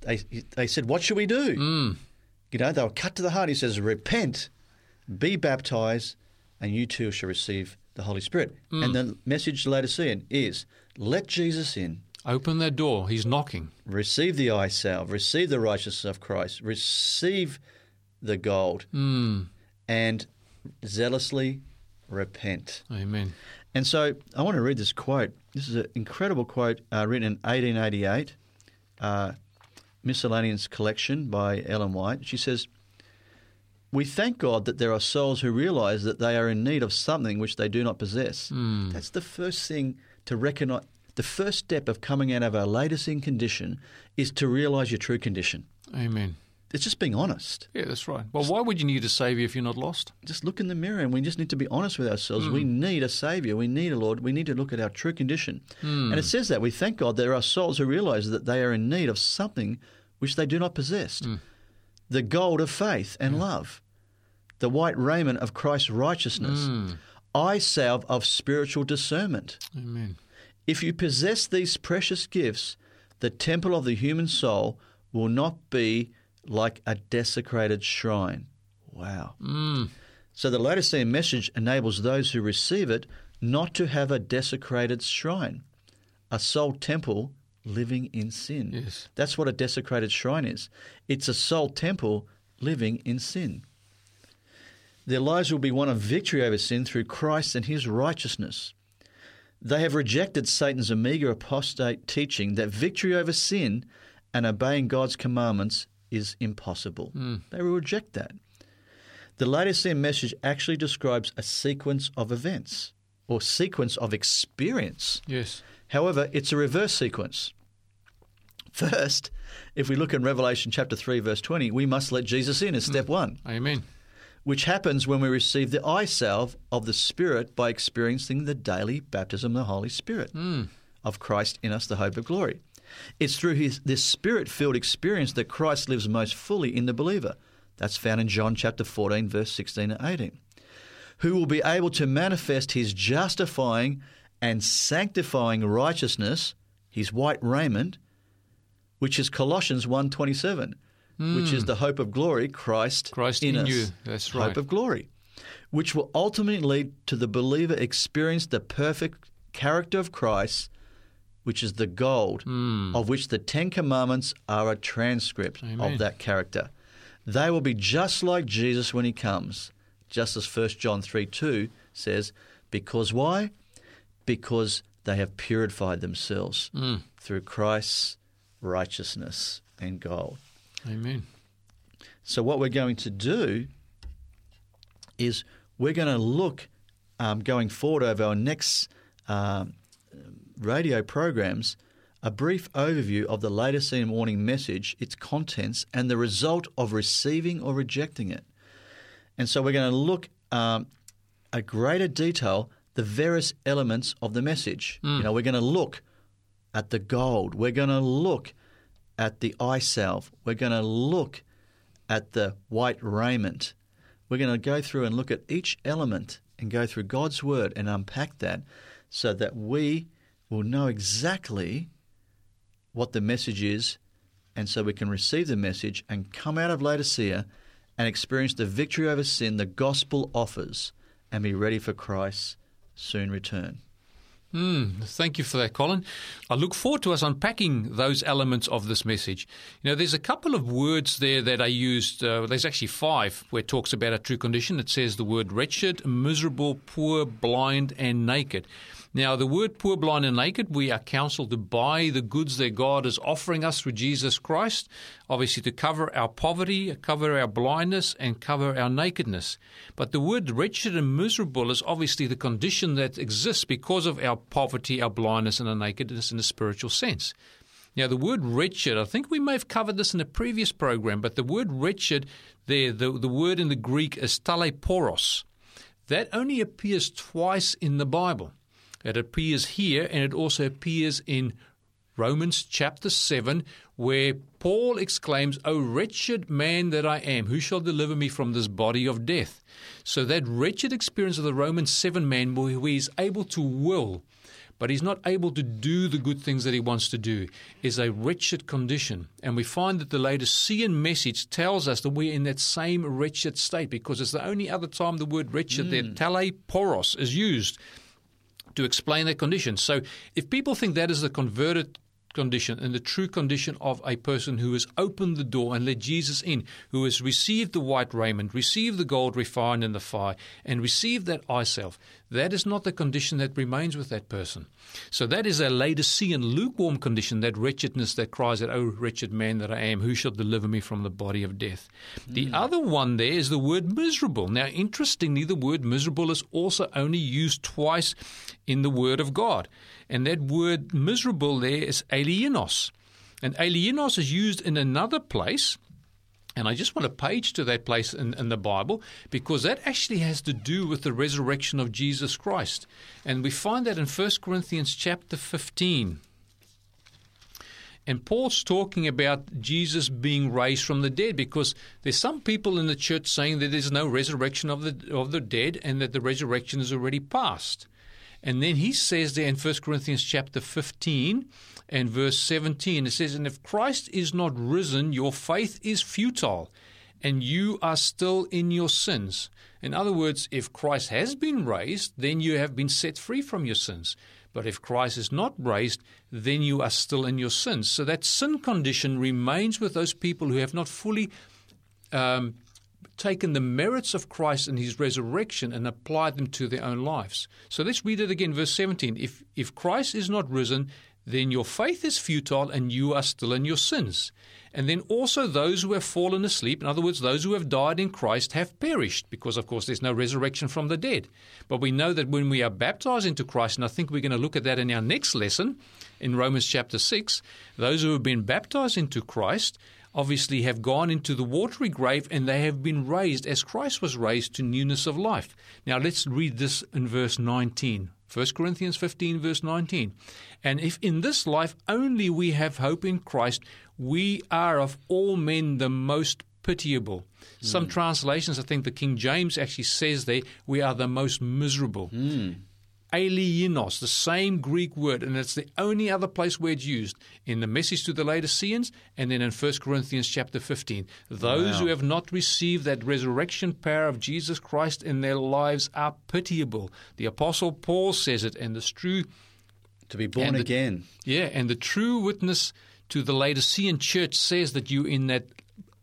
Speaker 3: they, they said, What should we do?
Speaker 2: Mm.
Speaker 3: You know, they were cut to the heart. He says, Repent, be baptized, and you too shall receive the Holy Spirit.
Speaker 2: Mm.
Speaker 3: And the message to Laodicean is, Let Jesus in.
Speaker 2: Open that door. He's knocking.
Speaker 3: Receive the eye salve, receive the righteousness of Christ, receive the gold,
Speaker 2: Mm.
Speaker 3: and zealously repent.
Speaker 2: Amen.
Speaker 3: And so I want to read this quote. This is an incredible quote uh, written in 1888, uh, Miscellaneous Collection by Ellen White. She says, We thank God that there are souls who realize that they are in need of something which they do not possess. That's the first thing to recognize. The first step of coming out of our Laodicean condition is to realize your true condition.
Speaker 2: Amen.
Speaker 3: It's just being honest.
Speaker 2: Yeah, that's right. Well, why would you need a Saviour if you're not lost?
Speaker 3: just look in the mirror and we just need to be honest with ourselves. Hmm. We need a Savior. We need a Lord. We need to look at our true condition. Hmm. And it says that we thank God there are souls who realize that they are in need of something which they do not possess hmm. the gold of faith and love, the white raiment of Christ's righteousness, eye salve of spiritual discernment.
Speaker 2: Amen.
Speaker 3: If you possess these precious gifts, the temple of the human soul will not be like a desecrated shrine. Wow. Mm. So the Laodicean message enables those who receive it not to have a desecrated shrine, a soul temple living in sin.
Speaker 2: Yes.
Speaker 3: That's what a desecrated shrine is. It's a soul temple living in sin. Their lives will be one of victory over sin through Christ and his righteousness. They have rejected Satan's omega apostate teaching that victory over sin and obeying God's commandments is impossible. Hmm. They will reject that. The Laodicean message actually describes a sequence of events or sequence of experience.
Speaker 2: Yes.
Speaker 3: However, it's a reverse sequence. First, if we look in Revelation chapter 3 verse 20, we must let Jesus in as step hmm. 1
Speaker 2: Amen.
Speaker 3: Which happens when we receive the eye salve of the Spirit by experiencing the daily baptism of the Holy Spirit hmm. of Christ in us, the hope of glory. It's through his, this spirit filled experience that Christ lives most fully in the believer. That's found in John chapter 14, verse 16 and 18. Who will be able to manifest his justifying and sanctifying righteousness, his white raiment, which is Colossians 1.27, which is hmm. the hope of glory, Christ,
Speaker 2: Christ
Speaker 3: in,
Speaker 2: in
Speaker 3: us,
Speaker 2: you. That's
Speaker 3: hope of glory, which will ultimately lead to the believer experience the perfect character of Christ, which is the gold hmm. of which the Ten Commandments are a transcript
Speaker 2: Amen.
Speaker 3: of that character. They will be just like Jesus when he comes, just as 1 John 3 2 says, because why? Because they have purified themselves hmm. through Christ's righteousness and gold.
Speaker 2: Amen.
Speaker 3: So, what we're going to do is we're going to look um, going forward over our next um, radio programs a brief overview of the Laodicean warning message, its contents, and the result of receiving or rejecting it. And so, we're going to look um, at greater detail the various elements of the message. You know, we're going to look at the gold. We're going to look at the eye salve. We're going to look at the white raiment. We're going to go through and look at each element and go through God's word and unpack that so that we will know exactly what the message is and so we can receive the message and come out of Laodicea and experience the victory over sin the gospel offers and be ready for Christ's soon return.
Speaker 2: Mm, thank you for that, Colin. I look forward to us unpacking those elements of this message. You know, there's a couple of words there that I used. Uh, there's actually five where it talks about a true condition. It says the word wretched, miserable, poor, blind, and naked. Now, the word poor, blind, and naked, we are counseled to buy the goods that God is offering us through Jesus Christ, obviously to cover our poverty, cover our blindness, and cover our nakedness. But the word wretched and miserable is obviously the condition that exists because of our poverty, our blindness, and our nakedness in a spiritual sense. Now, the word wretched, I think we may have covered this in a previous program, but the word wretched there, the, the word in the Greek is taleporos. That only appears twice in the Bible. It appears here and it also appears in Romans chapter 7, where Paul exclaims, O wretched man that I am, who shall deliver me from this body of death? So that wretched experience of the Romans 7 man, where he is able to will, but he's not able to do the good things that he wants to do, is a wretched condition. And we find that the Laodicean message tells us that we're in that same wretched state because it's the only other time the word wretched there, mm. teleporos, is used to explain that condition. So if people think that is the converted condition and the true condition of a person who has opened the door and let Jesus in, who has received the white raiment, received the gold refined in the fire, and received that eye salve, that is not the condition that remains with that person. So that is a Laodicean lukewarm condition, that wretchedness that cries out, Oh, wretched man that I am, who shall deliver me from the body of death? The hmm. other one there is the word miserable. Now, interestingly, the word miserable is also only used twice in the Word of God. And that word miserable there is alienos. And alienos is used in another place. And I just want to page to that place in, in, the Bible because that actually has to do with the resurrection of Jesus Christ. And we find that in 1 Corinthians chapter 15. And Paul's talking about Jesus being raised from the dead because there's some people in the church saying that there's no resurrection of the of the dead and that the resurrection is already past. And then he says there in 1 Corinthians chapter 15 and verse 17, it says, And if Christ is not risen, your faith is futile, and you are still in your sins. In other words, if Christ has been raised, then you have been set free from your sins. But if Christ is not raised, then you are still in your sins. So that sin condition remains with those people who have not fully um, taken the merits of Christ and his resurrection and applied them to their own lives. So let's read it again, verse 17. If, if Christ is not risen, then your faith is futile and you are still in your sins. And then also those who have fallen asleep, in other words, those who have died in Christ, have perished, because of course there's no resurrection from the dead. But we know that when we are baptized into Christ, and I think we're going to look at that in our next lesson in Romans chapter 6, those who have been baptized into Christ obviously have gone into the watery grave and they have been raised as Christ was raised to newness of life. Now let's read this in verse 19. 1 Corinthians 15, verse 19. And if in this life only we have hope in Christ, we are of all men the most pitiable. Mm. Some translations, I think the King James actually says there, we are the most miserable.
Speaker 3: Mm
Speaker 2: alienos, the same Greek word, and it's the only other place where it's used in the message to the Laodiceans and then in 1 Corinthians chapter 15. Those wow. who have not received that resurrection power of Jesus Christ in their lives are pitiable. The Apostle Paul says it, and it's true.
Speaker 3: To be born
Speaker 2: the,
Speaker 3: again.
Speaker 2: Yeah, and the true witness to the Laodicean church says that you in that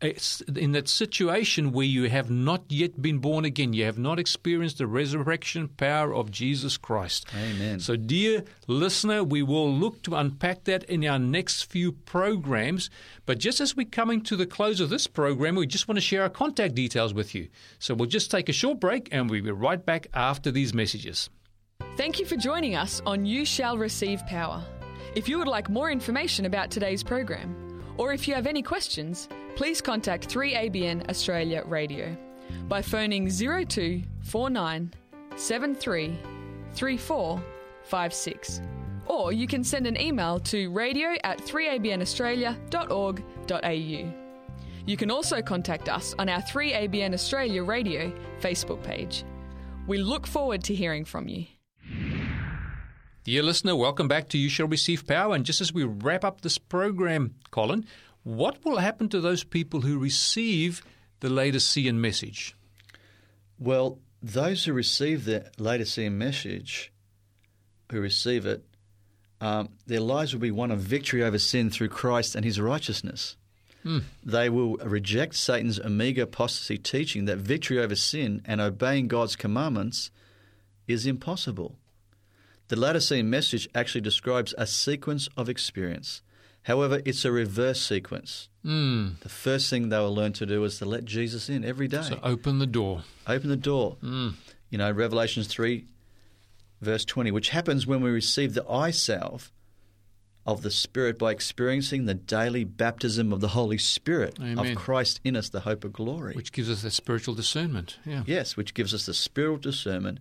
Speaker 2: in that situation where you have not yet been born again, you have not experienced the resurrection power of Jesus Christ.
Speaker 3: Amen.
Speaker 2: So, dear listener, we will look to unpack that in our next few programs. But just as we're coming to the close of this program, we just want to share our contact details with you. So, we'll just take a short break and we'll be right back after these messages.
Speaker 1: Thank you for joining us on You Shall Receive Power. If you would like more information about today's program, or if you have any questions, please contact 3ABN Australia Radio by phoning 0249 73 3456. Or you can send an email to radio at 3abnaustralia.org.au. You can also contact us on our 3ABN Australia Radio Facebook page. We look forward to hearing from you.
Speaker 2: Dear listener, welcome back to You Shall Receive Power. And just as we wrap up this program, Colin, what will happen to those people who receive the latest Laodicean message?
Speaker 3: Well, those who receive the latest Laodicean message, who receive it, um, their lives will be one of victory over sin through Christ and his righteousness.
Speaker 2: Hmm.
Speaker 3: They will reject Satan's omega apostasy teaching that victory over sin and obeying God's commandments is impossible. The latter Laodicean message actually describes a sequence of experience However, it's a reverse sequence.
Speaker 2: Mm.
Speaker 3: The first thing they will learn to do is to let Jesus in every day.
Speaker 2: So open the door.
Speaker 3: Open the door.
Speaker 2: Mm.
Speaker 3: You know, Revelations 3, verse 20, which happens when we receive the eye salve of the Spirit by experiencing the daily baptism of the Holy Spirit
Speaker 2: Amen.
Speaker 3: of Christ in us, the hope of glory.
Speaker 2: Which gives us that spiritual discernment. Yeah.
Speaker 3: Yes, which gives us the spiritual discernment.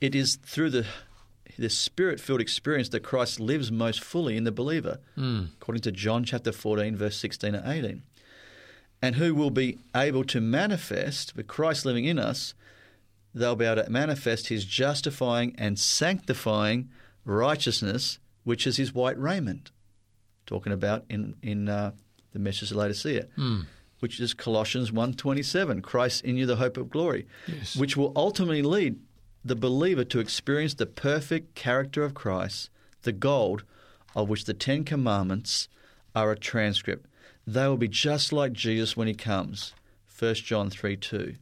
Speaker 3: It is through the this spirit filled experience that Christ lives most fully in the believer,
Speaker 2: mm.
Speaker 3: according to John chapter 14, verse 16 and 18. And who will be able to manifest, with Christ living in us, they'll be able to manifest his justifying and sanctifying righteousness, which is his white raiment. Talking about in, in uh, the message of Laodicea.
Speaker 2: Mm
Speaker 3: which is Colossians 1:27, Christ in you the hope of glory,
Speaker 2: yes.
Speaker 3: which will ultimately lead the believer to experience the perfect character of Christ, the gold of which the Ten Commandments are a transcript. They will be just like Jesus when he comes. 1 John 3 2.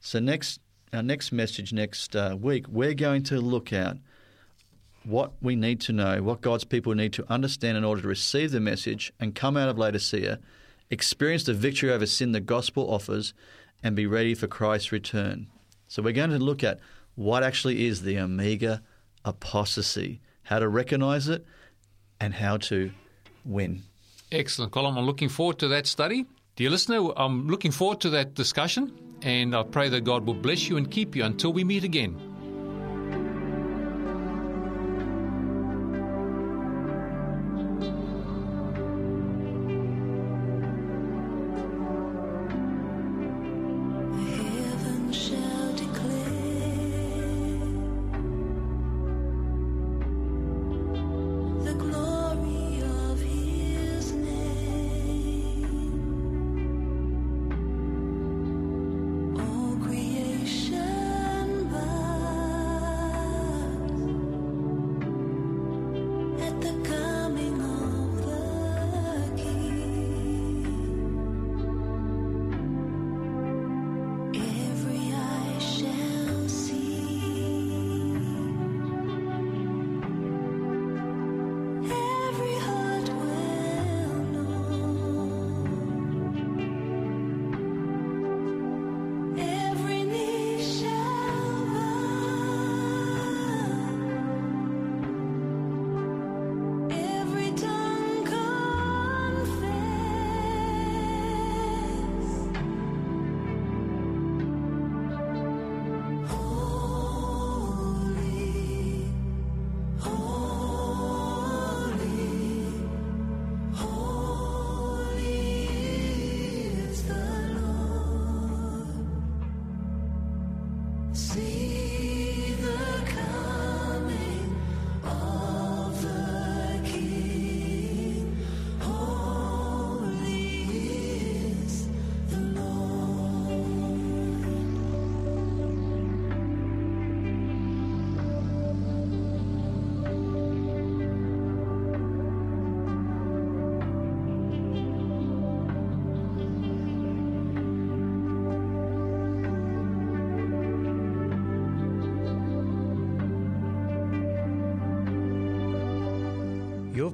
Speaker 3: So, next our next message next uh, week, we're going to look at what we need to know, what God's people need to understand in order to receive the message and come out of Laodicea, experience the victory over sin the gospel offers, and be ready for Christ's return. So we're going to look at what actually is the Omega apostasy, how to recognize it, and how to win.
Speaker 6: Excellent, Colin. I'm looking forward to that study. Dear listener, I'm looking forward to that discussion, and I pray that God will bless you and keep you until we meet again.